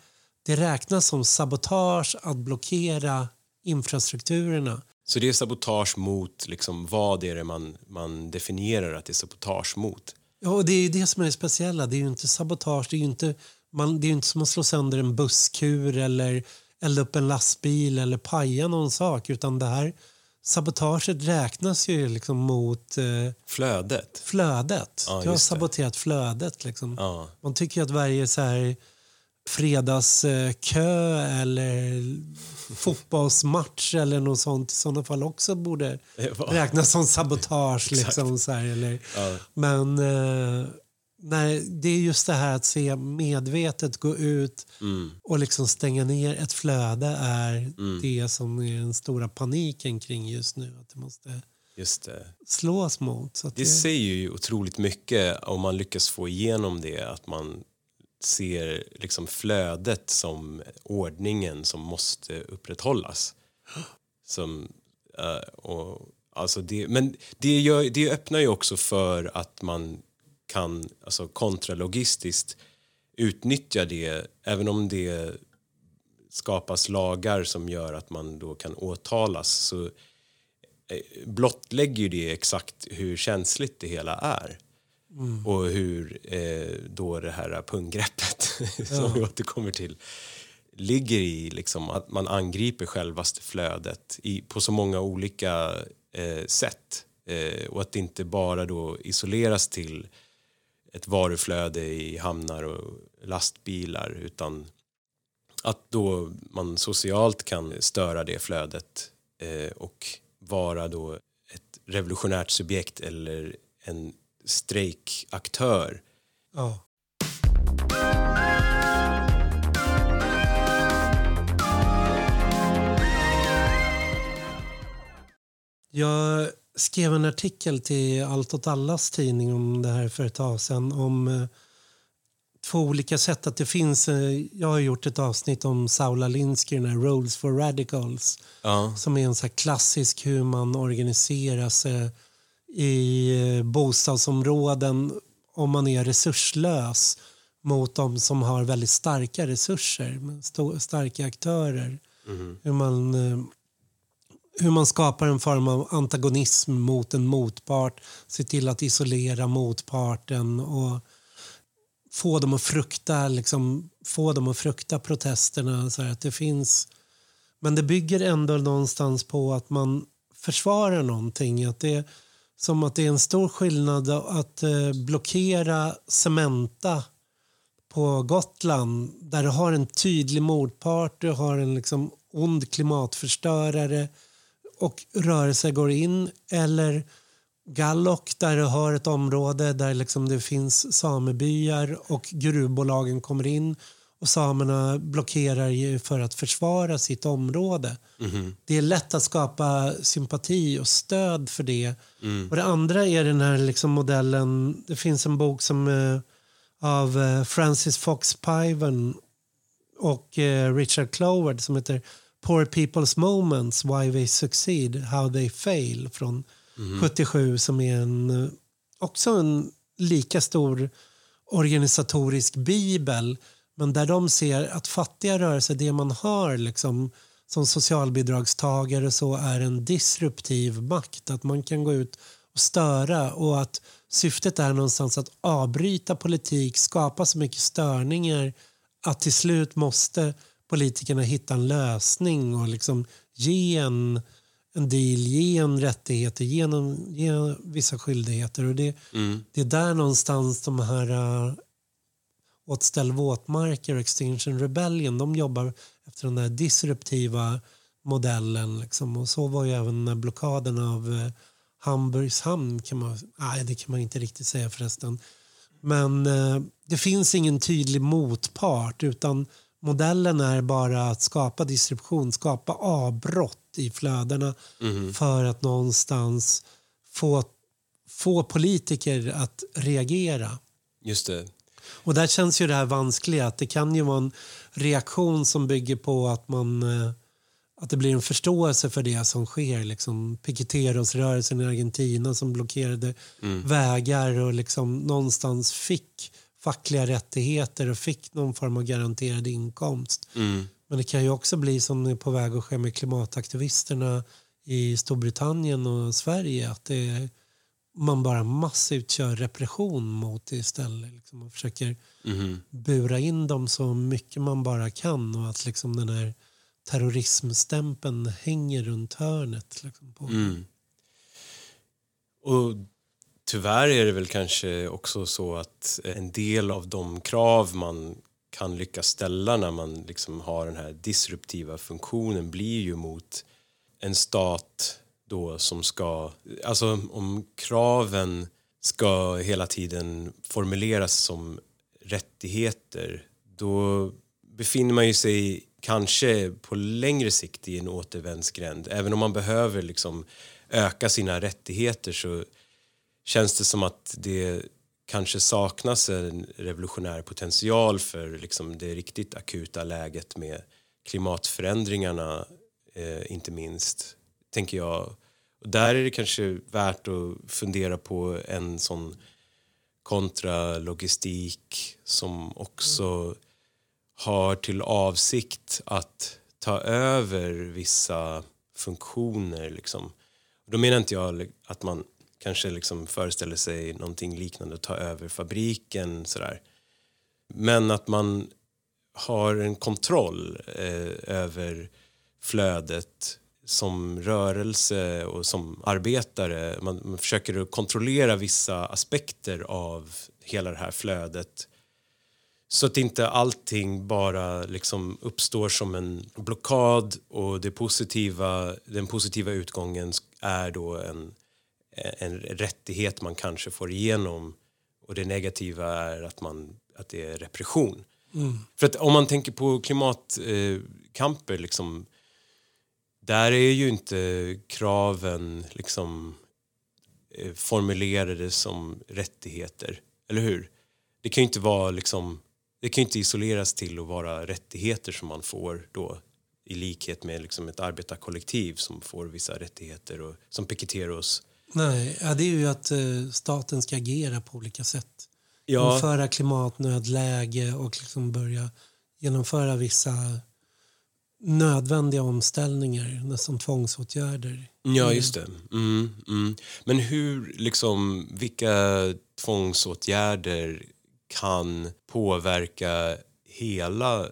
det räknas som sabotage att blockera infrastrukturerna. Så det är sabotage mot, liksom, vad är det man, man definierar att det är sabotage mot? Ja, och det är det som är det speciella. Det är ju inte sabotage. Det är ju inte, man, det är inte som att slå sönder en busskur eller elda upp en lastbil eller paja någon sak. Utan det här sabotaget räknas ju liksom mot eh, Flödet? flödet. Ja, du har just det. saboterat flödet. Liksom. Ja. Man tycker att varje så här fredagskö eller fotbollsmatch eller något sånt i sådana fall också borde Det räknas som sabotage. liksom, så här, eller, Ja. Men eh, nej, det är just det här att se medvetet gå ut Mm. och liksom stänga ner ett flöde är Mm. det som är den stora paniken kring just nu. Att det måste Just det. slås mot. Att Det säger ju otroligt mycket om man lyckas få igenom det, att man ser liksom flödet som ordningen som måste upprätthållas. Som, uh, och, alltså det, men det, gör, det öppnar ju också för att man kan alltså kontralogistiskt utnyttja det, även om det skapas lagar som gör att man då kan åtalas så eh, blottlägger ju det exakt hur känsligt det hela är. Och hur eh, då det här punggreppet som vi återkommer till ligger i liksom att man angriper självaste flödet i, på så många olika eh, sätt. Eh, och att det inte bara då isoleras till ett varuflöde i hamnar och lastbilar utan att då man socialt kan störa det flödet eh, och vara då ett revolutionärt subjekt eller en strejkaktör. Ja. Jag skrev en artikel till Allt åt allas tidning om det här för ett tag sedan. Om eh, två olika sätt. Att det finns, eh, jag har gjort ett avsnitt om Saula Linsky, den här Roles for Radicals. Ja, Som är en så klassisk hur man organiserar sig i eh, bostadsområden om man är resurslös mot de som har väldigt starka resurser, starka aktörer. Hur, man, eh, hur man skapar en form av antagonism mot en motpart, se till att isolera motparten och få dem att frukta, liksom, få dem att frukta protesterna. Så att det finns men det bygger ändå någonstans på att man försvarar någonting. Att det som att det är en stor skillnad att eh, blockera Cementa på Gotland där du har en tydlig motpart, du har en liksom ond klimatförstörare och rörelse går in. Eller Gallok där du har ett område där liksom det finns samebyar och gruvbolagen kommer in och samerna blockerar ju för att försvara sitt område. Det är lätt att skapa sympati och stöd för det. Och Det andra är den här liksom modellen, det finns en bok som eh, av eh, Francis Fox Piven och eh, Richard Cloward som heter Poor People's Moments, Why They Succeed, How They Fail från 77 som är en, eh, också en lika stor organisatorisk bibel men där de ser att fattiga rörelser, det man har liksom, som socialbidragstagare så är en disruptiv makt. Att man kan gå ut och störa och att syftet är någonstans att avbryta politik, skapa så mycket störningar att till slut måste politikerna hitta en lösning och liksom ge en, en deal, ge en rättigheter, ge, en, ge vissa skyldigheter. Och det, det är där någonstans de här åtställ våtmarker och Extinction Rebellion, de jobbar efter den där disruptiva modellen. Liksom. Och så var ju även blockaden av eh, Hamburgs hamn. Kan man, nej, det kan man inte riktigt säga förresten. Men eh, det finns ingen tydlig motpart utan modellen är bara att skapa disruption, skapa avbrott i flödena för att någonstans få, få politiker att reagera. just det. Och där känns ju det här vanskliga att det kan ju vara en reaktion som bygger på att man eh, att det blir en förståelse för det som sker. Liksom Piqueteros-rörelsen i Argentina som blockerade vägar och liksom någonstans fick fackliga rättigheter och fick någon form av garanterad inkomst. Men det kan ju också bli som är på väg att ske med klimataktivisterna i Storbritannien och Sverige. Att det man bara massivt kör repression mot istället. Liksom, och försöker bura in dem så mycket man bara kan. Och att liksom den här terrorismstämpeln hänger runt hörnet. Liksom, på. Och tyvärr är det väl kanske också så att en del av de krav man kan lyckas ställa när man liksom har den här disruptiva funktionen blir ju mot en stat då som ska, alltså om kraven ska hela tiden formuleras som rättigheter då befinner man ju sig kanske på längre sikt i en återvändsgränd. Även om man behöver liksom öka sina rättigheter så känns det som att det kanske saknas en revolutionär potential för liksom det riktigt akuta läget med klimatförändringarna eh, inte minst, tänker jag. Och där är det kanske värt att fundera på en sån kontralogistik som också har till avsikt att ta över vissa funktioner. Liksom. Då menar inte jag att man kanske liksom föreställer sig någonting liknande, att ta över fabriken sådär. Men att man har en kontroll eh, över flödet som rörelse och som arbetare. Man, man försöker kontrollera vissa aspekter av hela det här flödet så att inte allting bara liksom uppstår som en blockad och det positiva, den positiva utgången är då en, en rättighet man kanske får igenom och det negativa är att, man, att det är repression. För att om man tänker på klimatkamper, eh, liksom, där är ju inte kraven liksom, eh, formulerade som rättigheter, eller hur? Det kan ju inte vara liksom det kan inte isoleras till att vara rättigheter som man får då i likhet med liksom ett arbetarkollektiv som får vissa rättigheter och som Piqueteros. Nej, ja, det är ju att eh, staten ska agera på olika sätt. Ja. Införa klimatnödläge och liksom börja genomföra vissa nödvändiga omställningar, nästan tvångsåtgärder. Ja, just det. Mm, mm. Men hur, liksom, vilka tvångsåtgärder kan påverka hela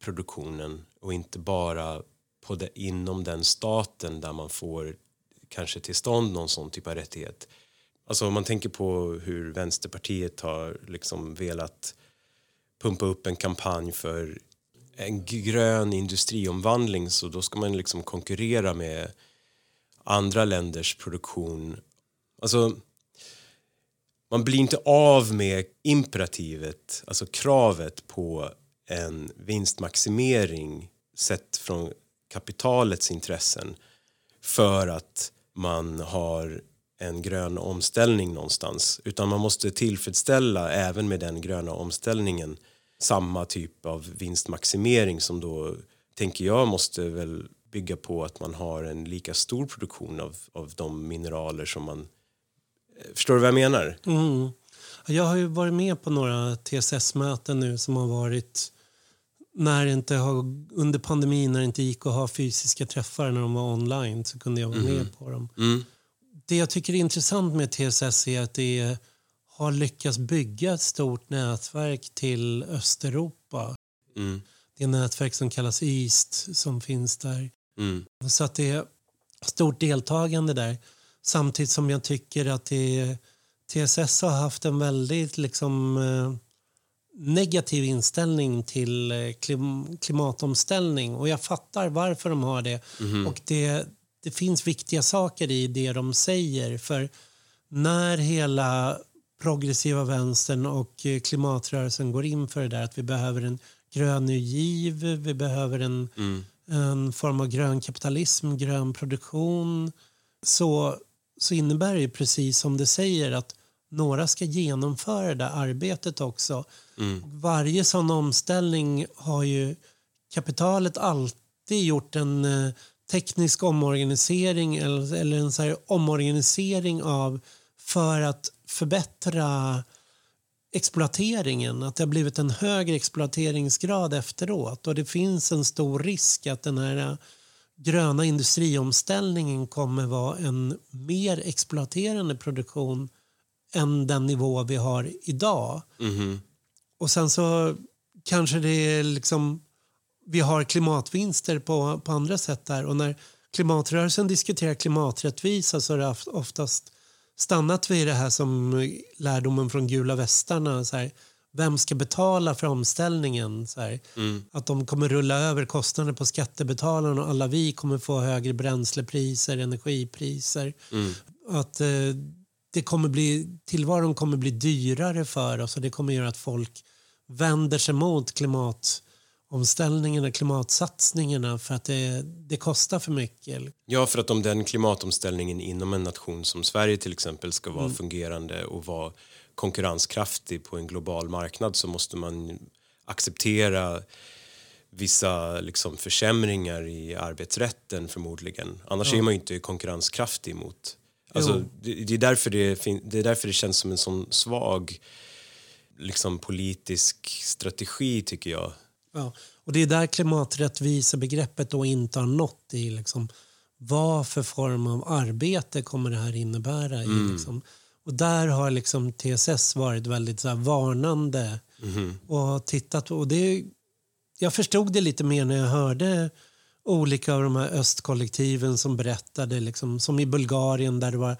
produktionen och inte bara på det, inom den staten där man får kanske till stånd någon sån typ av rättighet. Alltså om man tänker på hur Vänsterpartiet har liksom velat pumpa upp en kampanj för en grön industriomvandling så då ska man liksom konkurrera med andra länders produktion. Alltså man blir inte av med imperativet, alltså kravet på en vinstmaximering sett från kapitalets intressen för att man har en grön omställning någonstans utan man måste tillfredsställa även med den gröna omställningen samma typ av vinstmaximering som då tänker jag måste väl bygga på att man har en lika stor produktion av, av de mineraler som man Förstår du vad jag menar? Mm. Jag har ju varit med på några TSS-möten nu som har varit när det inte har, under pandemin när det inte gick att ha fysiska träffar när de var online så kunde jag vara Mm. med på dem. Mm. Det jag tycker är intressant med TSS är att det har lyckats bygga ett stort nätverk till Östeuropa. Mm. Det är nätverk som kallas East som finns där. Mm. Så att det är stort deltagande där. Samtidigt som jag tycker att det, TSS har haft en väldigt liksom, eh, negativ inställning till eh, klim, klimatomställning. Och jag fattar varför de har det. Och det, det finns viktiga saker i det de säger. För när hela progressiva vänstern och eh, klimatrörelsen går in för det där att vi behöver en grön ny giv, vi behöver en, en form av grön kapitalism, grön produktion. Så, så innebär det ju precis som det säger att några ska genomföra det där arbetet också. Varje sån omställning har ju kapitalet alltid gjort en eh, teknisk omorganisering eller, eller en så omorganisering av för att förbättra exploateringen. Att det har blivit en högre exploateringsgrad efteråt. Och det finns en stor risk att den här gröna industriomställningen kommer vara en mer exploaterande produktion än den nivå vi har idag. Mhm. Och sen så kanske det är liksom vi har klimatvinster på, på andra sätt där. Och när klimatrörelsen diskuterar klimaträttvisa så är det oftast stannat vid det här som lärdomen från gula västarna. Så här, vem ska betala för omställningen? Så här, Mm. Att de kommer rulla över kostnader på skattebetalarna och alla vi kommer få högre bränslepriser, energipriser. Mm. Att eh, det kommer bli, tillvaron kommer bli dyrare för oss och det kommer göra att folk vänder sig mot klimatomställningarna, klimatsatsningarna för att det, det kostar för mycket. Ja, för att om den klimatomställningen inom en nation som Sverige till exempel ska vara fungerande och vara konkurrenskraftig på en global marknad så måste man acceptera vissa liksom, försämringar i arbetsrätten förmodligen. Annars är man ju inte konkurrenskraftig mot... Alltså, det, det, är därför det, det är därför det känns som en sån svag liksom, politisk strategi tycker jag. Ja. Och det är där klimaträttvisebegreppet då inte har nått i liksom, vad för form av arbete kommer det här innebära. I, liksom. Och där har liksom TSS varit väldigt så här, varnande och tittat. Och det, jag förstod det lite mer när jag hörde olika av de här östkollektiven som berättade, liksom, som i Bulgarien där det var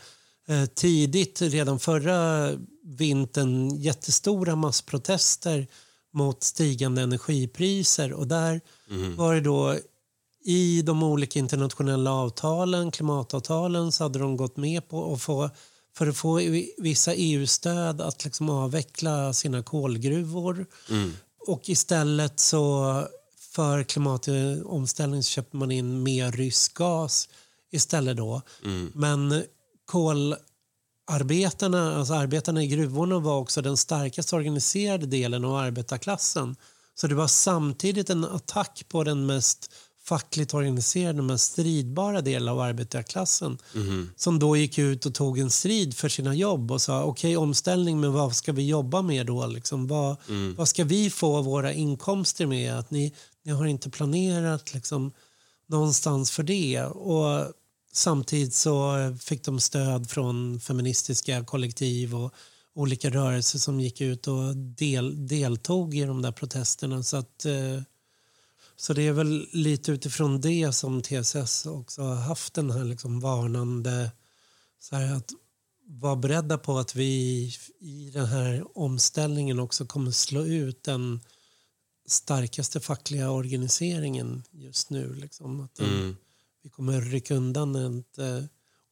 eh, tidigt, redan förra vintern, jättestora massprotester mot stigande energipriser. Och där var det då i de olika internationella avtalen, klimatavtalen, så hade de gått med på att få, för att få vissa EU-stöd att liksom avveckla sina kolgruvor. Och istället så för klimatomställning så köper man in mer rysk gas istället då. Men kolarbetarna, alltså arbetarna i gruvorna var också den starkast organiserade delen av arbetarklassen. Så det var samtidigt en attack på den mest fackligt organiserade, mest stridbara delen av arbetarklassen. Som då gick ut och tog en strid för sina jobb och sa okej omställning men vad ska vi jobba med då? Liksom, vad, vad ska vi få våra inkomster med? Att ni, ni har inte planerat liksom, någonstans för det. Och samtidigt så eh, fick de stöd från feministiska kollektiv och olika rörelser som gick ut och del, deltog i de där protesterna. Så, att, eh, så det är väl lite utifrån det som TSS också har haft den här liksom varnande... Så här att vara beredda på att vi i den här omställningen också kommer slå ut den starkaste fackliga organiseringen just nu. Liksom. Att den, Mm. Vi kommer rycka undan ett,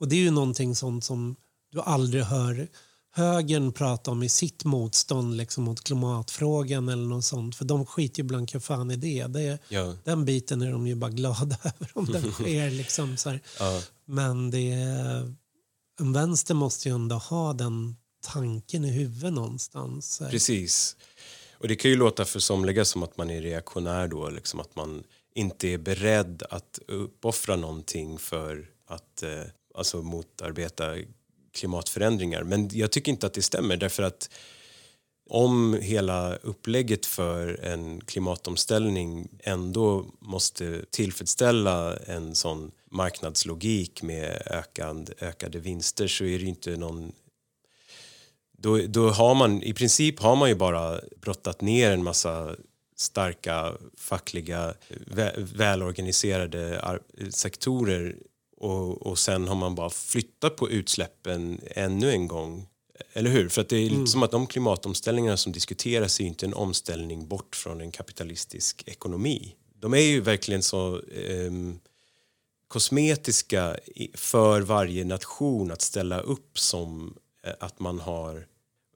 Och det är ju någonting sånt som du aldrig hör högern prata om i sitt motstånd liksom, mot klimatfrågan eller något sånt. För de skiter ju blanka fan i det. det Ja. den biten är de ju bara glada över om den sker. Liksom, så. Ja. Men det är, en vänster måste ju ändå ha den tanken i huvudet någonstans. Precis. Och det kan ju låta för somliga som att man är reaktionär då, liksom att man inte är beredd att uppoffra någonting för att eh, alltså motarbeta klimatförändringar. Men jag tycker inte att det stämmer därför att om hela upplägget för en klimatomställning ändå måste tillfredsställa en sån marknadslogik med ökad, ökade vinster så är det inte någon då, då har man i princip har man ju bara brottat ner en massa starka fackliga vä, välorganiserade sektorer och, och sen har man bara flyttat på utsläppen ännu en gång. Eller hur? För att det är lite som att de klimatomställningarna som diskuteras är inte en omställning bort från en kapitalistisk ekonomi. De är ju verkligen så ehm, kosmetiska för varje nation att ställa upp som eh, att man har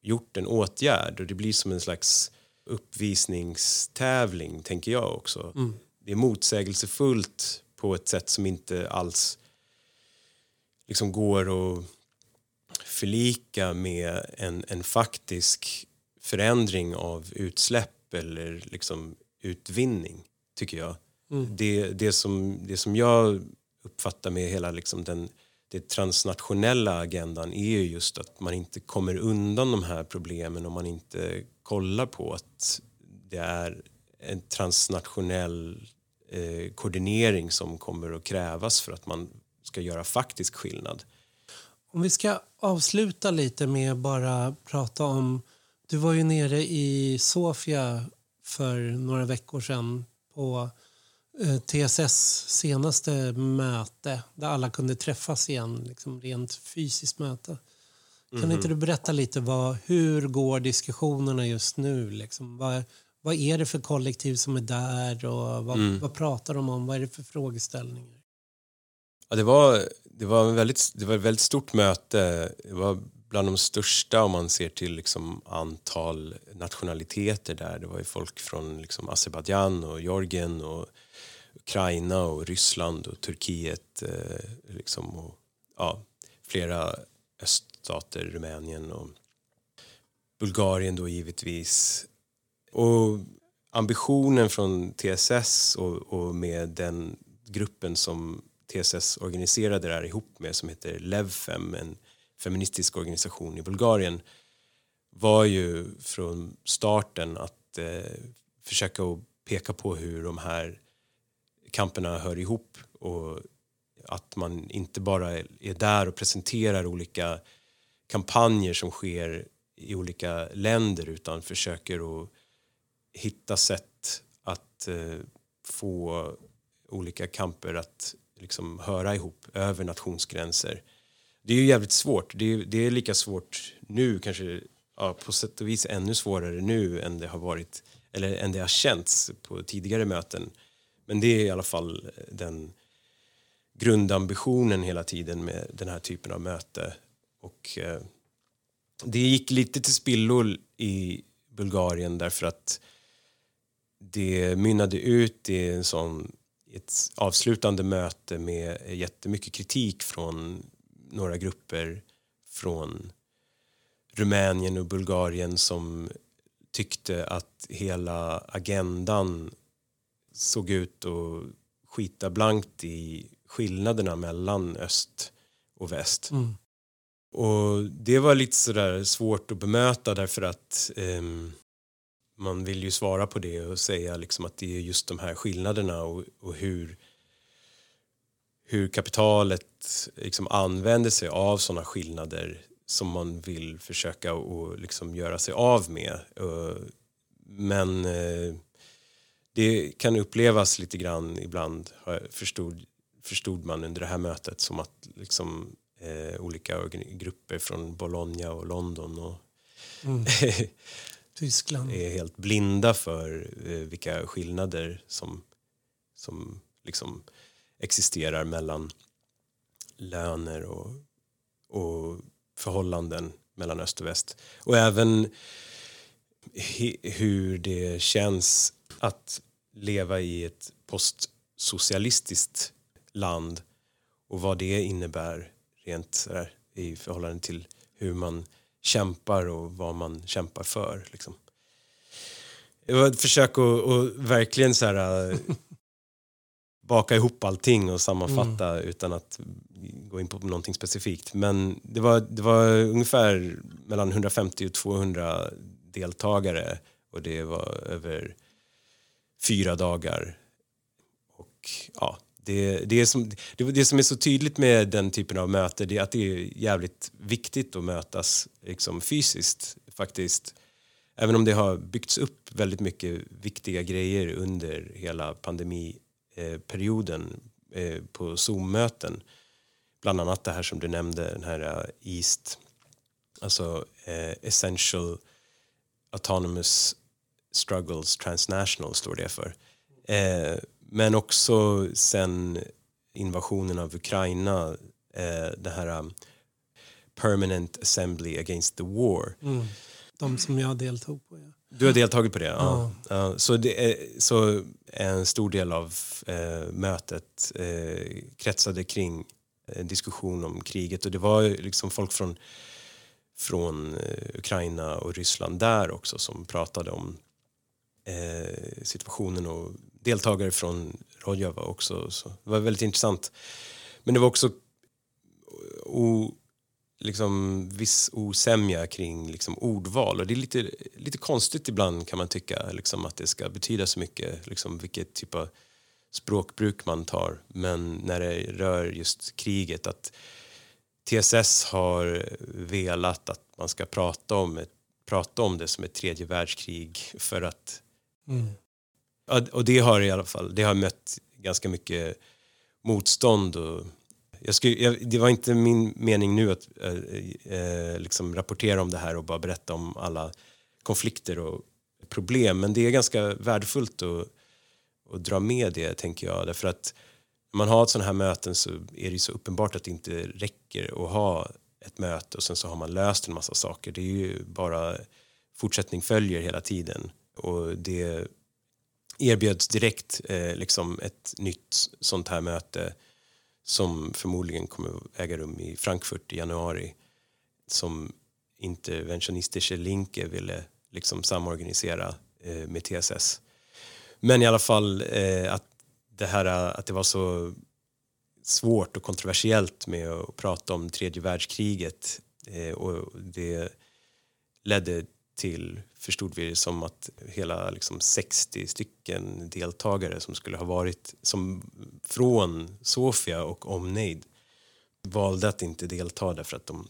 gjort en åtgärd och det blir som en slags uppvisningstävling tänker jag också. Det är motsägelsefullt på ett sätt som inte alls liksom går att förlika med en, en faktisk förändring av utsläpp eller liksom utvinning tycker jag. Mm. Det, det, som, det som jag uppfattar med hela liksom den, det transnationella agendan är ju just att man inte kommer undan de här problemen om man inte kollar på att det är en transnationell eh, koordinering som kommer att krävas för att man ska göra faktisk skillnad. Om vi ska avsluta lite med bara prata om... Du var ju nere i Sofia för några veckor sedan på eh, TSS senaste möte där alla kunde träffas igen, liksom rent fysiskt möte. Kan mm -hmm. inte du berätta lite vad, hur går diskussionerna just nu? Liksom? Vad, vad är det för kollektiv som är där och vad, mm. vad pratar de om? Vad är det för frågeställningar? Ja, det, var, det, var en väldigt, det var ett väldigt stort möte. Det var bland de största om man ser till liksom antal nationaliteter där. Det var ju folk från liksom Azerbajdzjan och Georgien och Ukraina och Ryssland och Turkiet eh, liksom och, ja, flera stater, Rumänien och Bulgarien då givetvis. Och ambitionen från TSS och, och med den gruppen som TSS organiserade det här ihop med som heter Levfem, en feministisk organisation i Bulgarien var ju från starten att eh, försöka att peka på hur de här kamperna hör ihop och att man inte bara är där och presenterar olika kampanjer som sker i olika länder utan försöker att hitta sätt att eh, få olika kamper att liksom höra ihop över nationsgränser. Det är ju jävligt svårt. Det är, det är lika svårt nu, kanske ja, på sätt och vis ännu svårare nu än det har varit eller än det har känts på tidigare möten. Men det är i alla fall eh, den grundambitionen hela tiden med den här typen av möte. Och eh, det gick lite till spillo i Bulgarien därför att det mynnade ut i en sån, ett avslutande möte med jättemycket kritik från några grupper från Rumänien och Bulgarien som tyckte att hela agendan såg ut att skita blankt i skillnaderna mellan öst och väst. Mm. Och det var lite sådär svårt att bemöta därför att eh, man vill ju svara på det och säga liksom att det är just de här skillnaderna och, och hur, hur kapitalet liksom använder sig av sådana skillnader som man vill försöka och liksom göra sig av med. Men eh, det kan upplevas lite grann ibland, förstod, förstod man under det här mötet, som att liksom, eh, olika grupper från Bologna och London och mm. Tyskland. är helt blinda för eh, vilka skillnader som, som liksom existerar mellan löner och, och förhållanden mellan öst och väst. Och även hur det känns att leva i ett postsocialistiskt land och vad det innebär rent sådär, i förhållande till hur man kämpar och vad man kämpar för. Liksom. Det var ett försök att, att verkligen så här, baka ihop allting och sammanfatta mm. utan att gå in på någonting specifikt. Men det var, det var ungefär mellan 150 och 200 deltagare och det var över fyra dagar. Och ja, det, det, som, det, det som är så tydligt med den typen av möte det är att det är jävligt viktigt att mötas liksom, fysiskt faktiskt. Även om det har byggts upp väldigt mycket viktiga grejer under hela pandemiperioden eh, på Zoom-möten. Bland annat det här som du nämnde, den här eh, East, alltså eh, Essential Autonomous Struggles Transnational står det för. Eh, men också sen invasionen av Ukraina, eh, det här um, Permanent Assembly Against the War. Mm. De som jag deltog på. Ja. Du har deltagit på det? Ja. ja. Så, det är, så en stor del av eh, mötet eh, kretsade kring eh, diskussion om kriget och det var liksom folk från, från eh, Ukraina och Ryssland där också som pratade om eh, situationen och deltagare från Rojava också. Så det var väldigt intressant. Men det var också o, liksom, viss osämja kring liksom, ordval. Och det är lite, lite konstigt ibland kan man tycka liksom, att det ska betyda så mycket, liksom, vilket typ av språkbruk man tar. Men när det rör just kriget, att TSS har velat att man ska prata om, ett, prata om det som ett tredje världskrig för att mm och det har i alla fall det har mött ganska mycket motstånd och jag skulle, jag, det var inte min mening nu att eh, eh, liksom rapportera om det här och bara berätta om alla konflikter och problem men det är ganska värdefullt att, att dra med det tänker jag därför att när man har ett sådana här möten så är det så uppenbart att det inte räcker att ha ett möte och sen så har man löst en massa saker. Det är ju bara fortsättning följer hela tiden och det erbjöds direkt eh, liksom ett nytt sånt här möte som förmodligen kommer att äga rum i Frankfurt i januari som interventionistische Linke ville liksom samorganisera eh, med TSS. Men i alla fall eh, att det här att det var så svårt och kontroversiellt med att prata om tredje världskriget eh, och det ledde till, förstod vi det som att hela liksom 60 stycken deltagare som skulle ha varit som från Sofia och omnejd valde att inte delta därför att de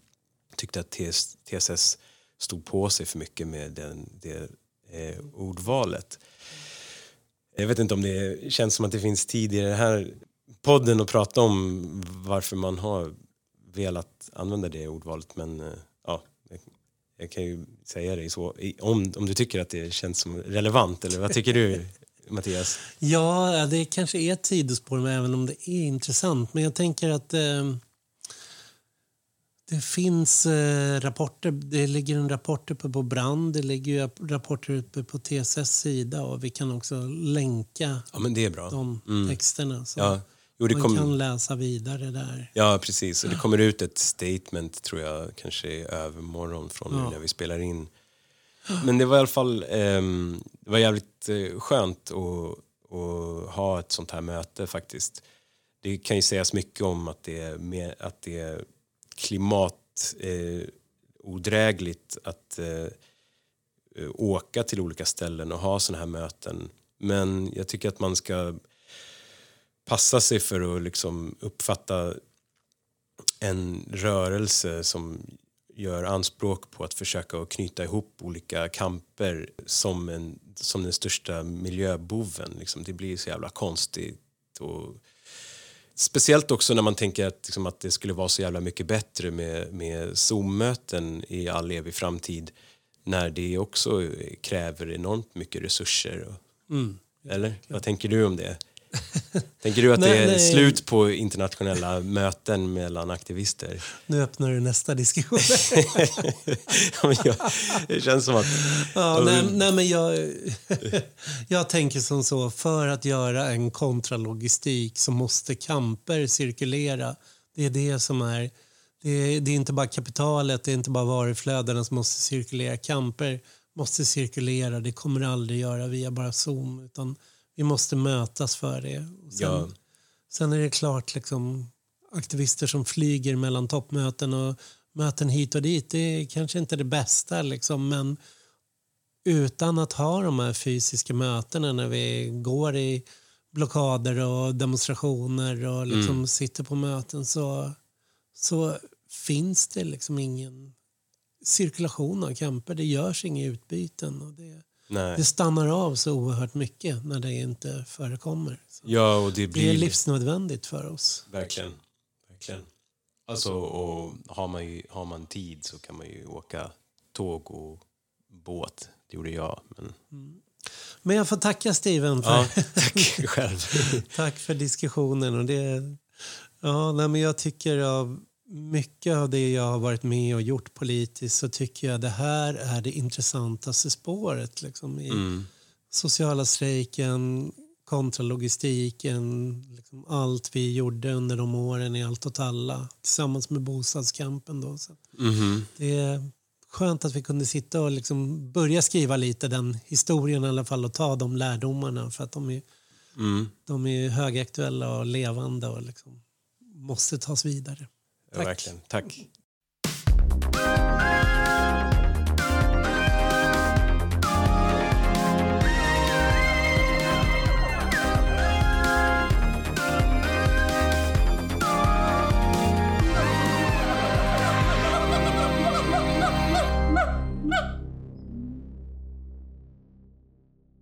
tyckte att TSS stod på sig för mycket med den, det eh, ordvalet. Jag vet inte om det känns som att det finns tid i den här podden att prata om varför man har velat använda det ordvalet men eh, ja, jag kan ju säga det så, om, om du tycker att det känns som relevant eller vad tycker du Mattias? Ja, det kanske är ett sidospår även om det är intressant men jag tänker att eh, det finns eh, rapporter, det ligger en rapport uppe på Brand, det ligger rapporter uppe på TSS sida och vi kan också länka ja, men det är bra. de mm. texterna. Så ja. Jo, det man kom... kan läsa vidare där. Ja, precis. Och det kommer ut ett statement tror jag kanske i övermorgon från ja. när vi spelar in. Men det var i alla fall eh, det var jävligt eh, skönt att, att ha ett sånt här möte faktiskt. Det kan ju sägas mycket om att det är, mer, att det är klimat eh, odrägligt att eh, åka till olika ställen och ha såna här möten. Men jag tycker att man ska passa sig för att liksom uppfatta en rörelse som gör anspråk på att försöka knyta ihop olika kamper som, en, som den största miljöboven. Liksom. Det blir så jävla konstigt. Och Speciellt också när man tänker att, liksom, att det skulle vara så jävla mycket bättre med, med Zoom-möten i all evig framtid när det också kräver enormt mycket resurser. Mm. Eller? Vad tänker du om det? Tänker du att nej, det är nej. slut på internationella möten mellan aktivister? Nu öppnar du nästa diskussion. det känns som att... Ja, nej, nej, men jag, jag tänker som så, för att göra en kontralogistik så måste kamper cirkulera. Det är det som är... Det är, det är inte bara kapitalet, det är inte bara varuflödena som måste cirkulera. Kamper måste cirkulera. Det kommer det aldrig göra via bara Zoom. utan vi måste mötas för det. Sen, ja. sen är det klart, liksom, aktivister som flyger mellan toppmöten och möten hit och dit, det är kanske inte det bästa. Liksom, men utan att ha de här fysiska mötena när vi går i blockader och demonstrationer och liksom mm. sitter på möten så, så finns det liksom ingen cirkulation av camper. Det görs inga utbyten. Och det, Nej. Det stannar av så oerhört mycket när det inte förekommer. Så ja, och det, blir... det är livsnödvändigt för oss. Verkligen. Verkligen. Alltså, och har, man ju, har man tid så kan man ju åka tåg och båt. Det gjorde jag. Men, mm. men jag får tacka Steven. För... Ja, tack själv. tack för diskussionen. Och det, ja, nej, men jag tycker av mycket av det jag har varit med och gjort politiskt så tycker jag det här är det intressantaste spåret. Liksom, i mm. Sociala strejken, kontralogistiken, liksom allt vi gjorde under de åren i Allt åt alla tillsammans med bostadskampen. Då, så mm. Det är skönt att vi kunde sitta och liksom börja skriva lite den historien i alla fall och ta de lärdomarna för att de är Mm. De är högaktuella och levande och liksom måste tas vidare. Tack. Ja, verkligen. Tack.